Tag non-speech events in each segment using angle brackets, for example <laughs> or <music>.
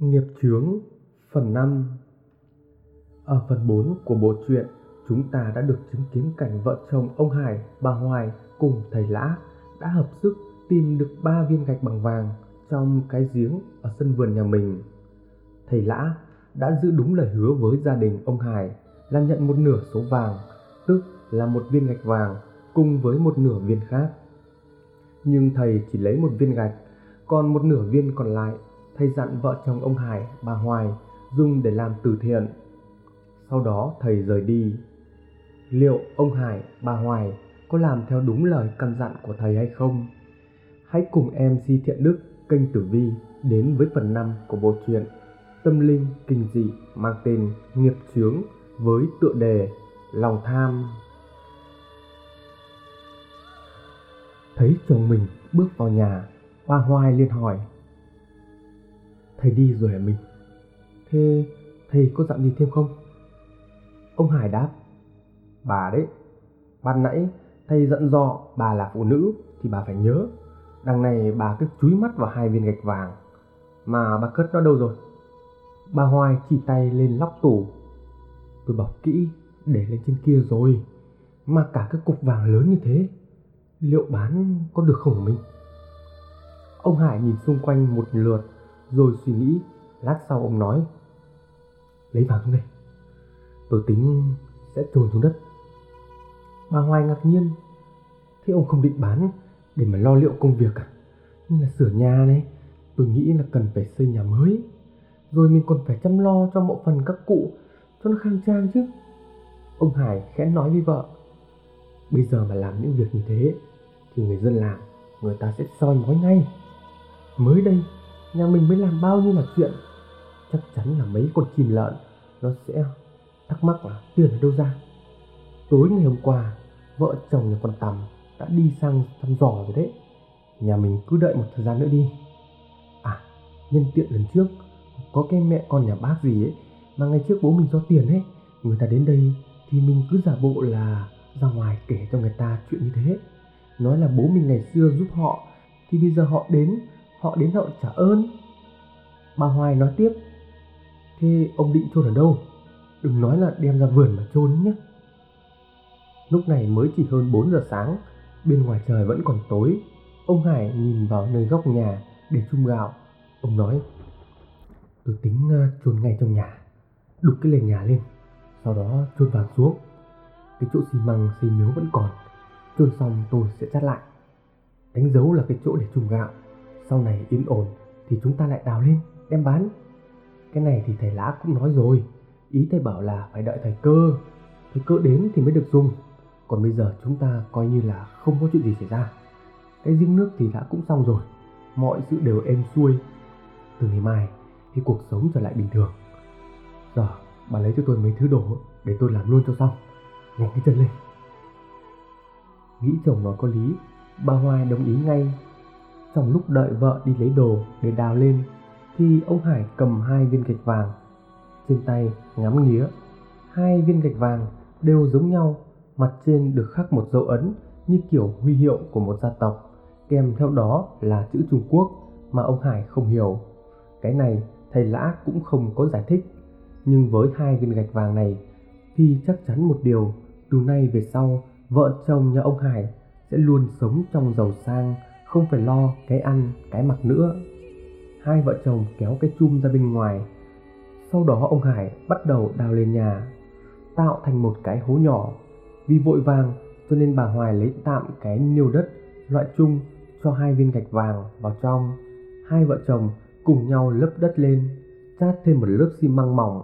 Nghiệp chướng phần 5 Ở phần 4 của bộ truyện, chúng ta đã được chứng kiến cảnh vợ chồng ông Hải, bà Hoài cùng thầy Lã đã hợp sức tìm được ba viên gạch bằng vàng trong cái giếng ở sân vườn nhà mình. Thầy Lã đã giữ đúng lời hứa với gia đình ông Hải là nhận một nửa số vàng, tức là một viên gạch vàng cùng với một nửa viên khác. Nhưng thầy chỉ lấy một viên gạch, còn một nửa viên còn lại thầy dặn vợ chồng ông Hải, bà Hoài dùng để làm từ thiện. Sau đó thầy rời đi. Liệu ông Hải, bà Hoài có làm theo đúng lời căn dặn của thầy hay không? Hãy cùng em di Thiện Đức kênh Tử Vi đến với phần 5 của bộ truyện Tâm linh kinh dị mang tên Nghiệp chướng với tựa đề Lòng tham. Thấy chồng mình bước vào nhà, bà Hoài liền hỏi Thầy đi rồi hả mình? Thế thầy có dặn gì thêm không? Ông Hải đáp Bà đấy, ban nãy thầy dặn dò bà là phụ nữ thì bà phải nhớ Đằng này bà cứ chúi mắt vào hai viên gạch vàng Mà bà cất nó đâu rồi? Bà Hoài chỉ tay lên lóc tủ Tôi bọc kỹ để lên trên kia rồi Mà cả cái cục vàng lớn như thế Liệu bán có được không mình? Ông Hải nhìn xung quanh một lượt rồi suy nghĩ, Lát sau ông nói, Lấy vàng xuống đây, Tôi tính sẽ trồn xuống đất. Bà Hoài ngạc nhiên, Thế ông không định bán Để mà lo liệu công việc à? Như là sửa nhà này, Tôi nghĩ là cần phải xây nhà mới, Rồi mình còn phải chăm lo cho mộ phần các cụ, Cho nó khang trang chứ. Ông Hải khẽ nói với vợ, Bây giờ mà làm những việc như thế Thì người dân làm Người ta sẽ soi mói ngay. Mới đây nhà mình mới làm bao nhiêu là chuyện. Chắc chắn là mấy con chim lợn, nó sẽ thắc mắc là tiền ở đâu ra. Tối ngày hôm qua, vợ chồng nhà con tầm đã đi sang thăm dò rồi đấy. Nhà mình cứ đợi một thời gian nữa đi. À nhân tiện lần trước, có cái mẹ con nhà bác gì ấy, mà ngày trước bố mình cho tiền ấy, người ta đến đây thì mình cứ giả bộ là ra ngoài kể cho người ta chuyện như thế. Nói là bố mình ngày xưa giúp họ, thì bây giờ họ đến họ đến họ trả ơn. Bà hoài nói tiếp, thế ông định chôn ở đâu? Đừng nói là đem ra vườn mà chôn nhé. Lúc này mới chỉ hơn 4 giờ sáng, bên ngoài trời vẫn còn tối, ông hải nhìn vào nơi góc nhà để chung gạo. Ông nói, tôi tính ờ, chôn ngay trong nhà, đục cái nền nhà lên, sau đó chôn vàng xuống. Cái chỗ xi măng xây miếu vẫn còn, chôn xong tôi sẽ chắt lại. Đánh dấu là cái chỗ để chung gạo sau này yên ổn thì chúng ta lại đào lên, đem bán. Cái này thì thầy lã cũng nói rồi. Ý thầy bảo là phải đợi thời cơ. Thời cơ đến thì mới được dùng. Còn bây giờ chúng ta coi như là không có chuyện gì xảy ra. Cái giếng nước thì đã cũng xong rồi. Mọi sự đều êm xuôi. Từ ngày mai thì cuộc sống trở lại bình thường. Giờ bà lấy cho tôi mấy thứ đồ để tôi làm luôn cho xong. Nhanh cái chân lên. Nghĩ chồng nói có lý, bà hoài đồng ý ngay trong lúc đợi vợ đi lấy đồ để đào lên thì ông Hải cầm hai viên gạch vàng. Trên tay ngắm nghía, hai viên gạch vàng đều giống nhau, mặt trên được khắc một dấu ấn như kiểu huy hiệu của một gia tộc, kèm theo đó là chữ Trung Quốc mà ông Hải không hiểu. Cái này thầy Lã cũng không có giải thích, nhưng với hai viên gạch vàng này thì chắc chắn một điều, từ nay về sau vợ chồng nhà ông Hải sẽ luôn sống trong giàu sang không phải lo cái ăn, cái mặc nữa. Hai vợ chồng kéo cái chum ra bên ngoài. Sau đó ông hải bắt đầu đào lên nhà, tạo thành một cái hố nhỏ. Vì vội vàng cho nên bà hoài lấy tạm cái niêu đất, loại chung cho hai viên gạch vàng vào trong. Hai vợ chồng cùng nhau lấp đất lên, chát thêm một lớp xi măng mỏng.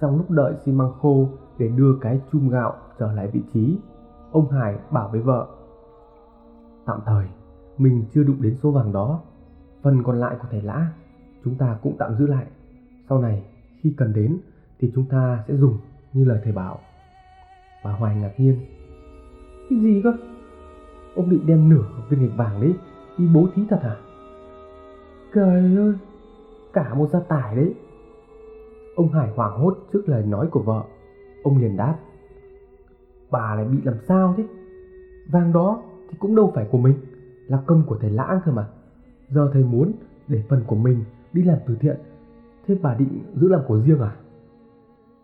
Trong lúc đợi xi măng khô để đưa cái chum gạo trở lại vị trí, ông hải bảo với vợ, tạm thời mình chưa đụng đến số vàng đó. Phần còn lại của thầy lã, chúng ta cũng tạm giữ lại. Sau này, khi cần đến, thì chúng ta sẽ dùng như lời thầy bảo. Bà hoài ngạc nhiên. Cái gì cơ? Ông định đem nửa viên gạch vàng đấy đi bố thí thật à? trời ơi, cả một gia tài đấy. Ông hải hoảng hốt trước lời nói của vợ. Ông liền đáp, bà lại bị làm sao thế? Vàng đó thì cũng đâu phải của mình là công của thầy lãng cơ mà giờ thầy muốn để phần của mình đi làm từ thiện Thế bà định giữ làm của riêng à?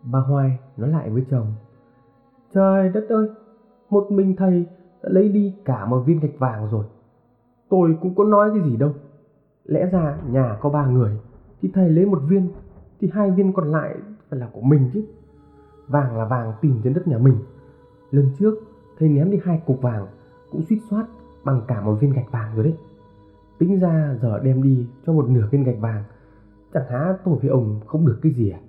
Bà Hoài nói lại với chồng. Trời đất ơi, một mình thầy đã lấy đi cả một viên gạch vàng rồi. Tôi cũng có nói cái gì đâu. Lẽ ra nhà có ba người, thì thầy lấy một viên, thì hai viên còn lại phải là của mình chứ. Vàng là vàng tìm trên đất nhà mình. Lần trước, thầy ném đi hai cục vàng, cũng suýt soát bằng cả một viên gạch vàng rồi đấy. Tính ra giờ đem đi cho một nửa viên gạch vàng, chẳng há tôi với ông không được cái gì à?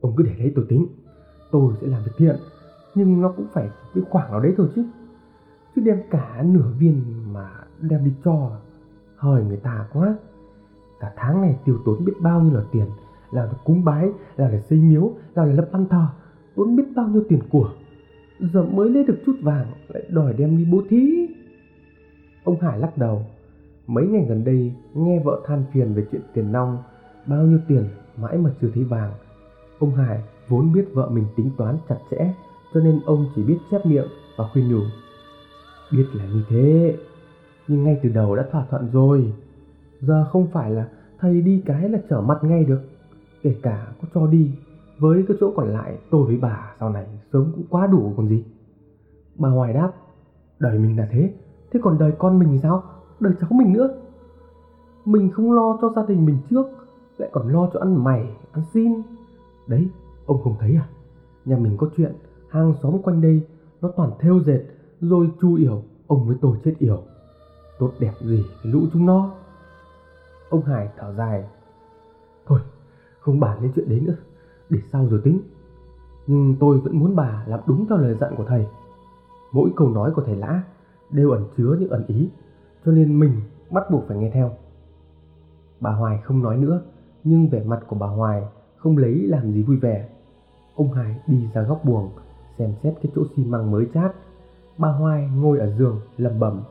Ông cứ để đấy tôi tính, tôi sẽ làm việc thiện, nhưng nó cũng phải cái khoảng nào đấy thôi chứ. Chứ đem cả nửa viên mà đem đi cho, hời người ta quá. Cả tháng này tiêu tốn biết bao nhiêu là tiền, là để cúng bái, là để xây miếu, là để lập ăn thờ, tốn biết bao nhiêu tiền của. Giờ mới lấy được chút vàng lại đòi đem đi bố thí. Ông Hải lắc đầu, Mấy ngày gần đây nghe vợ than phiền về chuyện tiền nong, bao nhiêu tiền mãi mà chưa thấy vàng. Ông Hải vốn biết vợ mình tính toán chặt chẽ, cho nên ông chỉ biết chép miệng và khuyên nhủ. Biết là như thế, nhưng ngay từ đầu đã thỏa thuận rồi. Giờ không phải là thầy đi cái là trở mặt ngay được. Kể cả có cho đi, với cái chỗ còn lại tôi với bà sau này sống cũng quá đủ còn gì. Bà Hoài đáp, đời mình là thế, thế còn đời con mình thì sao? đời cháu mình nữa. Mình không lo cho gia đình mình trước, lại còn lo cho ăn mày, ăn xin. Đấy, ông không thấy à? Nhà mình có chuyện, hàng xóm quanh đây nó toàn theo dệt, rồi chu yểu, ông với tôi chết yểu. Tốt đẹp gì cái lũ chúng nó? Ông hải thở dài. Thôi, không bàn đến chuyện đấy nữa, để sau rồi tính. Nhưng tôi vẫn muốn bà làm đúng theo lời dặn của thầy. Mỗi câu nói của thầy lã đều ẩn chứa những ẩn ý cho nên mình bắt buộc phải nghe theo. Bà Hoài không nói nữa, nhưng vẻ mặt của bà Hoài không lấy làm gì vui vẻ. Ông Hải đi ra góc buồng, xem xét cái chỗ xi măng mới chát. Bà Hoài ngồi ở giường lẩm bẩm.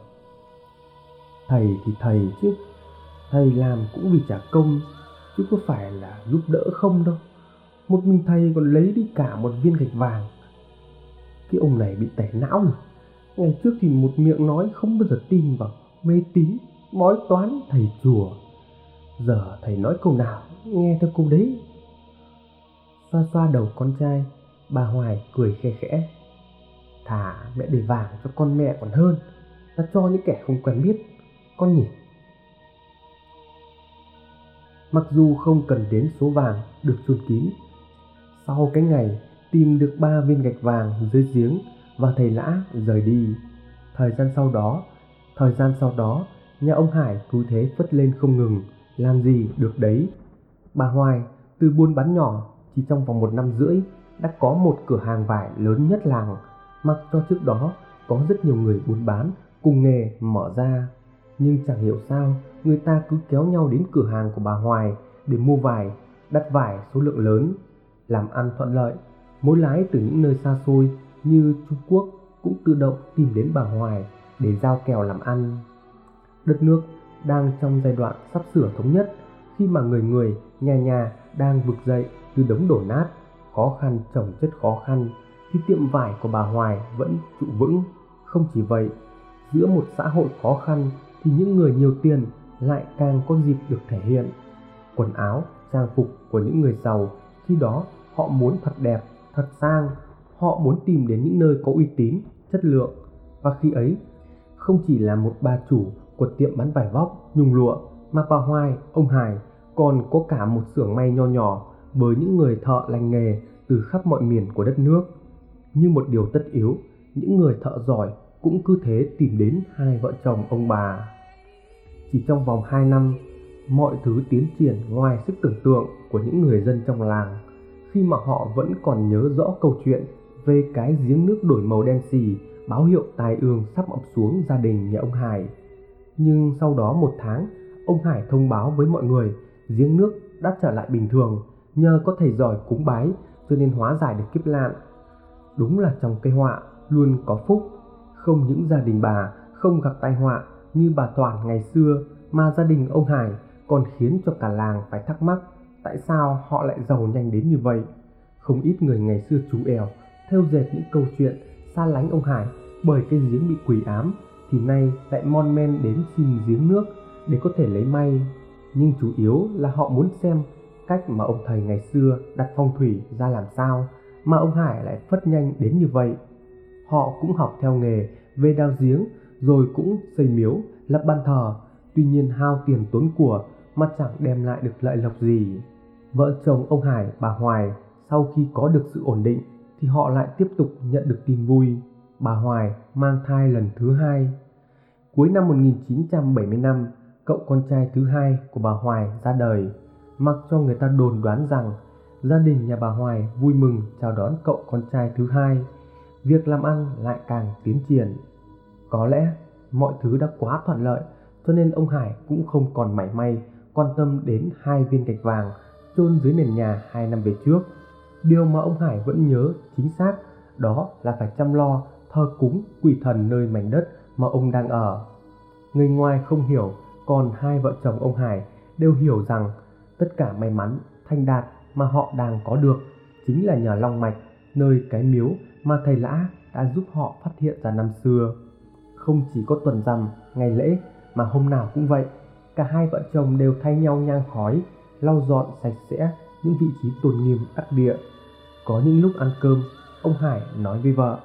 Thầy thì thầy chứ, thầy làm cũng vì trả công, chứ có phải là giúp đỡ không đâu. Một mình thầy còn lấy đi cả một viên gạch vàng. Cái ông này bị tẩy não rồi. Ngày trước thì một miệng nói không bao giờ tin vào mê tín, bói toán thầy chùa. Giờ thầy nói câu nào, nghe theo câu đấy. Xoa xoa đầu con trai, bà hoài cười khe khẽ. Thả mẹ để vàng cho con mẹ còn hơn, ta cho những kẻ không quen biết. Con nhỉ? Mặc dù không cần đến số vàng được chôn kín, sau cái ngày tìm được ba viên gạch vàng dưới giếng và thầy lã rời đi thời gian sau đó Thời gian sau đó, nhà ông Hải cứ thế phất lên không ngừng, làm gì được đấy. Bà Hoài từ buôn bán nhỏ chỉ trong vòng một năm rưỡi đã có một cửa hàng vải lớn nhất làng, mặc cho trước đó có rất nhiều người buôn bán cùng nghề mở ra. Nhưng chẳng hiểu sao người ta cứ kéo nhau đến cửa hàng của bà Hoài để mua vải, đặt vải số lượng lớn, làm ăn thuận lợi. mối lái từ những nơi xa xôi như Trung Quốc cũng tự động tìm đến bà Hoài để giao kèo làm ăn. Đất nước đang trong giai đoạn sắp sửa thống nhất khi mà người người, nhà nhà đang vực dậy từ đống đổ nát, khó khăn trồng chất khó khăn thì tiệm vải của bà Hoài vẫn trụ vững. Không chỉ vậy, giữa một xã hội khó khăn thì những người nhiều tiền lại càng có dịp được thể hiện. Quần áo, trang phục của những người giàu khi đó họ muốn thật đẹp, thật sang, họ muốn tìm đến những nơi có uy tín, chất lượng và khi ấy không chỉ là một bà chủ của tiệm bán vải vóc, nhung lụa mà bà Hoài, ông Hải còn có cả một xưởng may nho nhỏ với những người thợ lành nghề từ khắp mọi miền của đất nước. Như một điều tất yếu, những người thợ giỏi cũng cứ thế tìm đến hai vợ chồng ông bà. Chỉ trong vòng 2 năm, mọi thứ tiến triển ngoài sức tưởng tượng của những người dân trong làng khi mà họ vẫn còn nhớ rõ câu chuyện về cái giếng nước đổi màu đen xì báo hiệu tai ương sắp ập xuống gia đình nhà ông Hải. Nhưng sau đó một tháng, ông Hải thông báo với mọi người giếng nước đã trở lại bình thường nhờ có thầy giỏi cúng bái cho nên hóa giải được kiếp nạn. Đúng là trong cây họa luôn có phúc, không những gia đình bà không gặp tai họa như bà Toàn ngày xưa mà gia đình ông Hải còn khiến cho cả làng phải thắc mắc tại sao họ lại giàu nhanh đến như vậy. Không ít người ngày xưa chú ẻo theo dệt những câu chuyện xa lánh ông Hải bởi cái giếng bị quỷ ám thì nay lại mon men đến xin giếng nước để có thể lấy may nhưng chủ yếu là họ muốn xem cách mà ông thầy ngày xưa đặt phong thủy ra làm sao mà ông Hải lại phất nhanh đến như vậy. Họ cũng học theo nghề về đào giếng rồi cũng xây miếu, lập ban thờ, tuy nhiên hao tiền tốn của mà chẳng đem lại được lợi lộc gì. Vợ chồng ông Hải, bà Hoài sau khi có được sự ổn định thì họ lại tiếp tục nhận được tin vui. Bà Hoài mang thai lần thứ hai. Cuối năm 1975, cậu con trai thứ hai của bà Hoài ra đời, mặc cho người ta đồn đoán rằng gia đình nhà bà Hoài vui mừng chào đón cậu con trai thứ hai. Việc làm ăn lại càng tiến triển. Có lẽ mọi thứ đã quá thuận lợi cho nên ông Hải cũng không còn mảy may quan tâm đến hai viên gạch vàng chôn dưới nền nhà hai năm về trước. Điều mà ông Hải vẫn nhớ chính xác đó là phải chăm lo thờ cúng quỷ thần nơi mảnh đất mà ông đang ở. Người ngoài không hiểu, còn hai vợ chồng ông Hải đều hiểu rằng tất cả may mắn, thành đạt mà họ đang có được chính là nhờ Long Mạch, nơi cái miếu mà thầy Lã đã giúp họ phát hiện ra năm xưa. Không chỉ có tuần rằm, ngày lễ mà hôm nào cũng vậy, cả hai vợ chồng đều thay nhau nhang khói, lau dọn sạch sẽ những vị trí tôn nghiêm đắc địa. Có những lúc ăn cơm, ông Hải nói với vợ.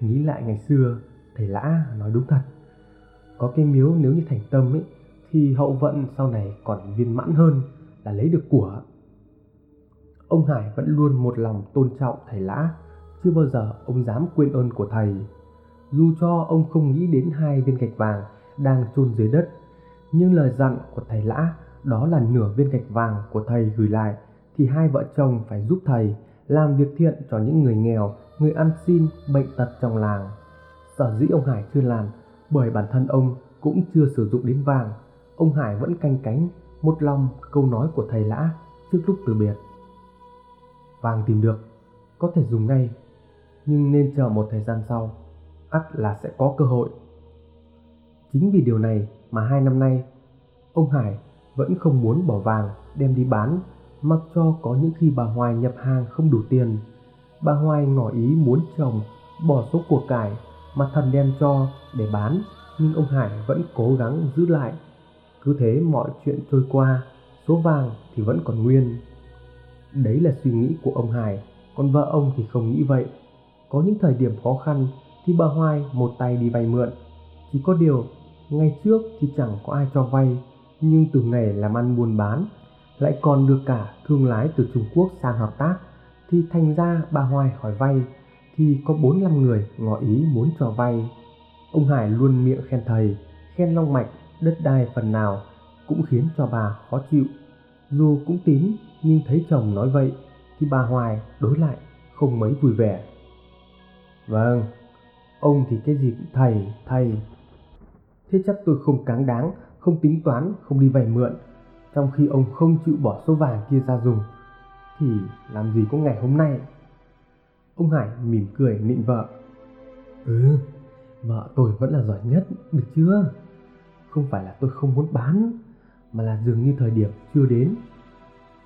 Nghĩ lại ngày xưa, thầy Lã nói đúng thật. Có cái miếu nếu như thành tâm ấy, thì hậu vận sau này còn viên mãn hơn là lấy được của. Ông Hải vẫn luôn một lòng tôn trọng thầy Lã, chưa bao giờ ông dám quên ơn của thầy. Dù cho ông không nghĩ đến hai viên gạch vàng đang chôn dưới đất, nhưng lời dặn của thầy Lã đó là nửa viên gạch vàng của thầy gửi lại thì hai vợ chồng phải giúp thầy làm việc thiện cho những người nghèo, người ăn xin, bệnh tật trong làng. Sở dĩ ông Hải chưa làm bởi bản thân ông cũng chưa sử dụng đến vàng. Ông Hải vẫn canh cánh một lòng câu nói của thầy Lã trước lúc từ biệt. Vàng tìm được, có thể dùng ngay, nhưng nên chờ một thời gian sau, ắt là sẽ có cơ hội. Chính vì điều này mà hai năm nay, ông Hải vẫn không muốn bỏ vàng đem đi bán, mặc cho có những khi bà Hoài nhập hàng không đủ tiền. Bà Hoài ngỏ ý muốn chồng bỏ số của cải mà thần đem cho để bán, nhưng ông Hải vẫn cố gắng giữ lại. Cứ thế mọi chuyện trôi qua, số vàng thì vẫn còn nguyên. Đấy là suy nghĩ của ông Hải, còn vợ ông thì không nghĩ vậy. Có những thời điểm khó khăn thì bà Hoài một tay đi vay mượn. Chỉ có điều, ngày trước thì chẳng có ai cho vay, nhưng từ ngày làm ăn buôn bán lại còn được cả thương lái từ Trung Quốc sang hợp tác thì thành ra bà Hoài hỏi vay thì có bốn năm người ngỏ ý muốn cho vay. Ông Hải luôn miệng khen thầy, khen long mạch, đất đai phần nào cũng khiến cho bà khó chịu. Dù cũng tín nhưng thấy chồng nói vậy thì bà Hoài đối lại không mấy vui vẻ. Vâng, ông thì cái gì cũng thầy, thầy. Thế chắc tôi không cáng đáng, không tính toán, không đi vay mượn. Trong khi ông không chịu bỏ số vàng kia ra dùng, thì làm gì có ngày hôm nay. Ông Hải mỉm cười nịnh vợ. Ừ, vợ tôi vẫn là giỏi nhất, được chưa? Không phải là tôi không muốn bán, mà là dường như thời điểm chưa đến.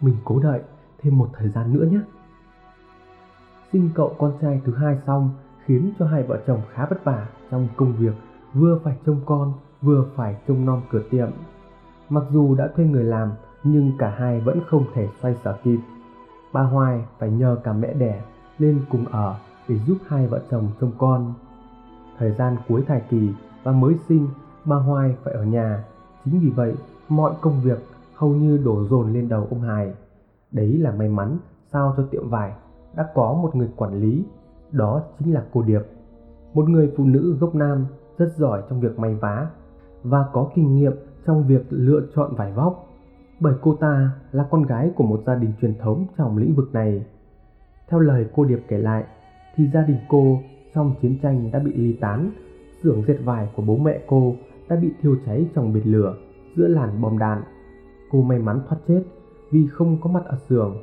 Mình cố đợi thêm một thời gian nữa nhé. Sinh cậu con trai thứ hai xong khiến cho hai vợ chồng khá vất vả trong công việc vừa phải trông con vừa phải trông nom cửa tiệm. Mặc dù đã thuê người làm nhưng cả hai vẫn không thể xoay sở kịp. Bà Hoài phải nhờ cả mẹ đẻ lên cùng ở để giúp hai vợ chồng trông con. Thời gian cuối thai kỳ và mới sinh, bà Hoài phải ở nhà. Chính vì vậy, mọi công việc hầu như đổ dồn lên đầu ông Hải. Đấy là may mắn sao cho tiệm vải đã có một người quản lý, đó chính là cô Điệp. Một người phụ nữ gốc Nam rất giỏi trong việc may vá và có kinh nghiệm trong việc lựa chọn vải vóc bởi cô ta là con gái của một gia đình truyền thống trong lĩnh vực này. Theo lời cô Điệp kể lại, thì gia đình cô trong chiến tranh đã bị ly tán, xưởng dệt vải của bố mẹ cô đã bị thiêu cháy trong biệt lửa giữa làn bom đạn. Cô may mắn thoát chết vì không có mặt ở xưởng,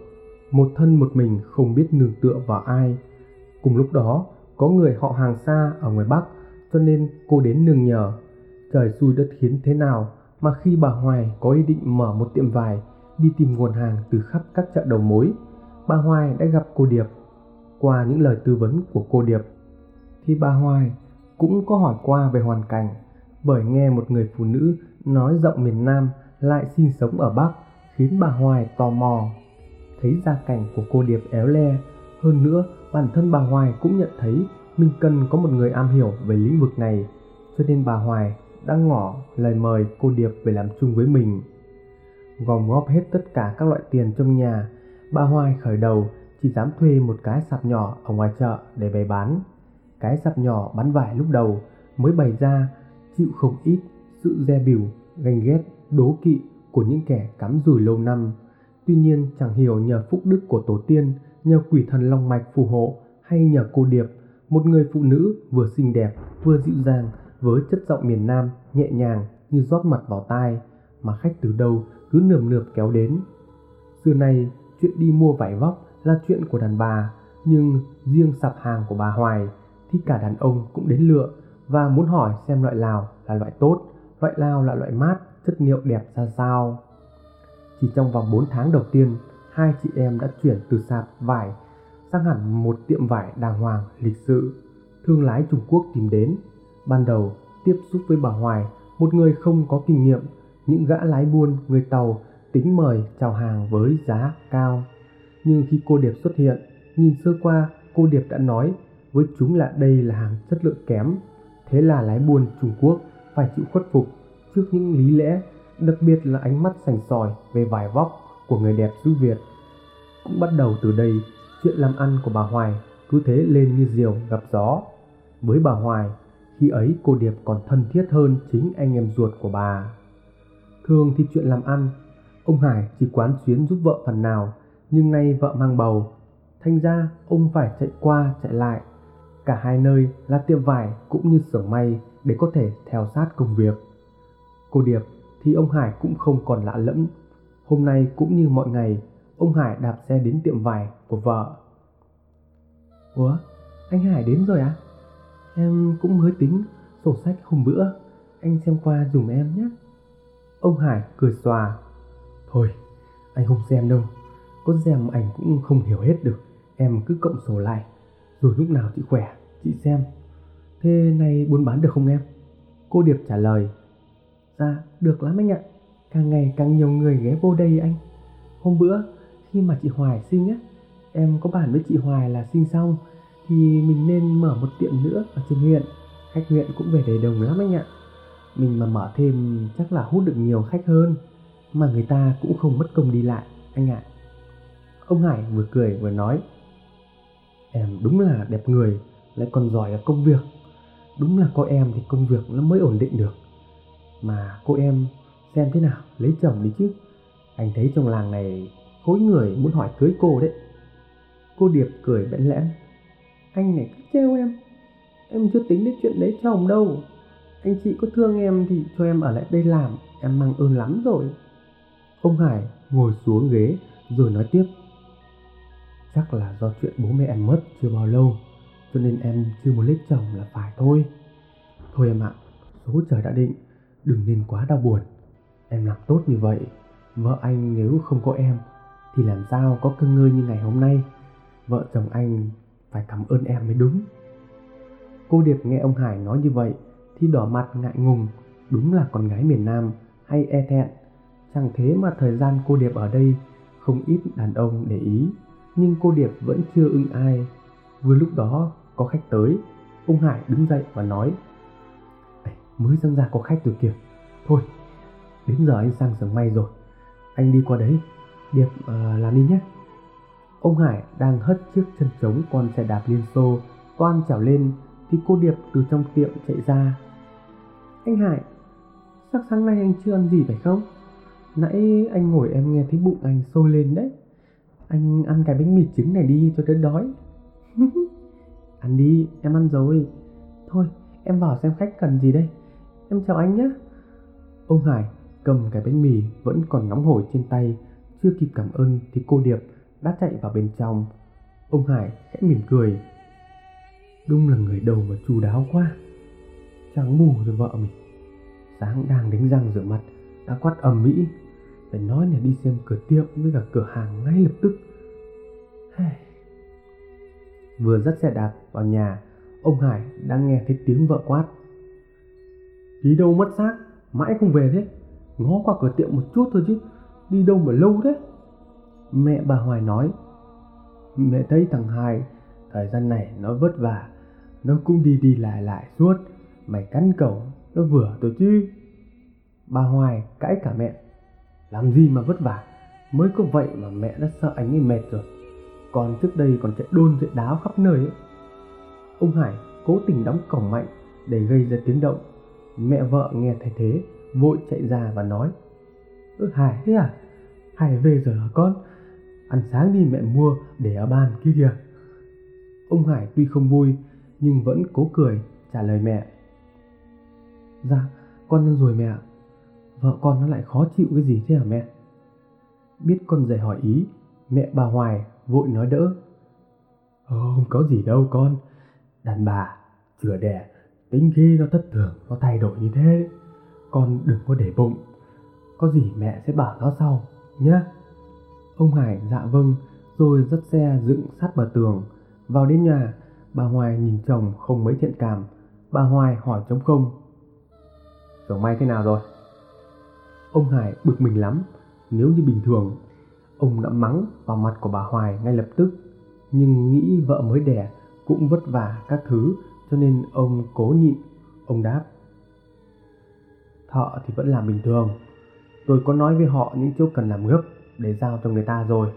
một thân một mình không biết nương tựa vào ai. Cùng lúc đó, có người họ hàng xa ở ngoài Bắc cho nên cô đến nương nhờ. Trời xui đất khiến thế nào mà khi bà Hoài có ý định mở một tiệm vải đi tìm nguồn hàng từ khắp các chợ đầu mối, bà Hoài đã gặp cô Điệp. Qua những lời tư vấn của cô Điệp, thì bà Hoài cũng có hỏi qua về hoàn cảnh bởi nghe một người phụ nữ nói giọng miền Nam lại sinh sống ở Bắc khiến bà Hoài tò mò. Thấy gia cảnh của cô Điệp éo le, hơn nữa bản thân bà Hoài cũng nhận thấy mình cần có một người am hiểu về lĩnh vực này, cho nên bà Hoài đã ngỏ lời mời cô Điệp về làm chung với mình. Gom góp hết tất cả các loại tiền trong nhà, bà Hoài khởi đầu chỉ dám thuê một cái sạp nhỏ ở ngoài chợ để bày bán. Cái sạp nhỏ bán vải lúc đầu mới bày ra chịu không ít sự dè bỉu, ganh ghét, đố kỵ của những kẻ cắm rủi lâu năm. Tuy nhiên chẳng hiểu nhờ phúc đức của tổ tiên, nhờ quỷ thần long mạch phù hộ hay nhờ cô Điệp, một người phụ nữ vừa xinh đẹp vừa dịu dàng với chất giọng miền Nam nhẹ nhàng như rót mật vào tai mà khách từ đâu cứ nườm nượp kéo đến. Xưa nay chuyện đi mua vải vóc là chuyện của đàn bà, nhưng riêng sạp hàng của bà Hoài thì cả đàn ông cũng đến lựa và muốn hỏi xem loại nào là loại tốt, loại nào là loại mát, chất liệu đẹp ra sao. Chỉ trong vòng 4 tháng đầu tiên, hai chị em đã chuyển từ sạp vải sang hẳn một tiệm vải đàng hoàng, lịch sự. Thương lái Trung Quốc tìm đến. Ban đầu, tiếp xúc với bà Hoài, một người không có kinh nghiệm, những gã lái buôn, người tàu tính mời chào hàng với giá cao. Nhưng khi cô Điệp xuất hiện, nhìn sơ qua, cô Điệp đã nói với chúng là đây là hàng chất lượng kém. Thế là lái buôn Trung Quốc phải chịu khuất phục trước những lý lẽ, đặc biệt là ánh mắt sành sỏi về vải vóc của người đẹp xứ Việt. Cũng bắt đầu từ đây, chuyện làm ăn của bà Hoài cứ thế lên như diều gặp gió. Với bà Hoài, khi ấy cô Điệp còn thân thiết hơn chính anh em ruột của bà. Thường thì chuyện làm ăn, ông Hải chỉ quán xuyến giúp vợ phần nào, nhưng nay vợ mang bầu, thành ra ông phải chạy qua chạy lại. Cả hai nơi là tiệm vải cũng như xưởng may để có thể theo sát công việc. Cô Điệp thì ông Hải cũng không còn lạ lẫm. Hôm nay cũng như mọi ngày, ông Hải đạp xe đến tiệm vải của vợ. Ủa, anh Hải đến rồi à? Em cũng mới tính sổ sách hôm bữa, anh xem qua dùm em nhé. Ông Hải cười xòa. Thôi, anh không xem đâu, có xem ảnh cũng không hiểu hết được, em cứ cộng sổ lại, rồi lúc nào chị khỏe, chị xem. Thế này buôn bán được không em? Cô Điệp trả lời. Dạ, được lắm anh ạ, càng ngày càng nhiều người ghé vô đây anh. Hôm bữa, khi mà chị Hoài sinh á, em có bàn với chị Hoài là sinh xong thì mình nên mở một tiệm nữa ở trên huyện. Khách huyện cũng về đầy đồng lắm anh ạ. Mình mà mở thêm chắc là hút được nhiều khách hơn, Mà người ta cũng không mất công đi lại, anh ạ. Ông Hải vừa cười vừa nói, Em đúng là đẹp người, Lại còn giỏi ở công việc. Đúng là có em thì công việc nó mới ổn định được. Mà cô em xem thế nào, lấy chồng đi chứ. Anh thấy trong làng này khối người muốn hỏi cưới cô đấy. Cô Điệp cười bẽn lẽn anh này cứ trêu em. Em chưa tính đến chuyện lấy chồng đâu. Anh chị có thương em thì cho em ở lại đây làm. Em mang ơn lắm rồi. Ông Hải ngồi xuống ghế, rồi nói tiếp. Chắc là do chuyện bố mẹ em mất chưa bao lâu, Cho nên em chưa muốn lấy chồng là phải thôi. Thôi em ạ, Số trời đã định, Đừng nên quá đau buồn. Em làm tốt như vậy, Vợ anh nếu không có em Thì làm sao có cơ ngơi như ngày hôm nay? Vợ chồng anh phải cảm ơn em mới đúng. Cô Điệp nghe ông Hải nói như vậy thì đỏ mặt ngại ngùng, đúng là con gái miền Nam hay e thẹn. Chẳng thế mà thời gian cô Điệp ở đây không ít đàn ông để ý, nhưng cô Điệp vẫn chưa ưng ai. Vừa lúc đó có khách tới, ông Hải đứng dậy và nói Mới dâng ra có khách từ kìa, thôi đến giờ anh sang sưởng may rồi, anh đi qua đấy, Điệp uh, làm đi nhé. Ông Hải đang hất chiếc chân trống con xe đạp liên xô toan trèo lên thì cô Điệp từ trong tiệm chạy ra anh Hải, sắc sáng nay anh chưa ăn gì phải không? Nãy anh ngồi em nghe thấy bụng anh sôi lên đấy. Anh ăn cái bánh mì trứng này đi cho đỡ đói. <laughs> ăn đi, em ăn rồi. Thôi, em vào xem khách cần gì đây. Em chào anh nhé. Ông Hải cầm cái bánh mì vẫn còn nóng hổi trên tay, chưa kịp cảm ơn thì cô Điệp đã chạy vào bên trong. Ông Hải khẽ mỉm cười. Đúng là người đầu mà chu đáo quá. Trắng mù rồi vợ mình. Sáng đang đánh răng rửa mặt, đã quát ầm mỹ phải nói là đi xem cửa tiệm với cả cửa hàng ngay lập tức. Vừa dắt xe đạp vào nhà, ông hải đang nghe thấy tiếng vợ quát. Đi đâu mất xác? Mãi không về thế? Ngó qua cửa tiệm một chút thôi chứ. Đi đâu mà lâu thế? Mẹ bà Hoài nói, mẹ thấy thằng Hai thời gian này nó vất vả, nó cũng đi đi lại lại suốt, mày cắn cẩu, nó vừa tôi chứ. Bà Hoài cãi cả mẹ, làm gì mà vất vả, mới có vậy mà mẹ đã sợ anh ấy mệt rồi. Còn trước đây còn chạy đôn chạy đáo khắp nơi ấy. Ông Hải cố tình đóng cổng mạnh để gây ra tiếng động. Mẹ vợ nghe thấy thế, vội chạy ra và nói Ơ Hải thế à? Hải về rồi hả con? Ăn sáng đi mẹ mua để ở bàn kia kìa. Ông Hải tuy không vui nhưng vẫn cố cười trả lời mẹ. Dạ, con ăn rồi mẹ ạ. Vợ con nó lại khó chịu cái gì thế hả mẹ? Biết con dạy hỏi ý, mẹ bà Hoài vội nói đỡ. Ờ, không có gì đâu con. Đàn bà, chữa đẻ, tính khi nó thất thường, nó thay đổi như thế. Con đừng có để bụng. Có gì mẹ sẽ bảo nó sau, nhé. Ông Hải dạ vâng, rồi dắt xe dựng sát bờ tường. Vào đến nhà, bà Hoài nhìn chồng không mấy thiện cảm. Bà Hoài hỏi trống không. Chồng may thế nào rồi? Ông Hải bực mình lắm. Nếu như bình thường, ông đã mắng vào mặt của bà Hoài ngay lập tức. Nhưng nghĩ vợ mới đẻ cũng vất vả các thứ cho nên ông cố nhịn. Ông đáp. Thợ thì vẫn làm bình thường. Tôi có nói với họ những chỗ cần làm gấp để giao cho người ta rồi.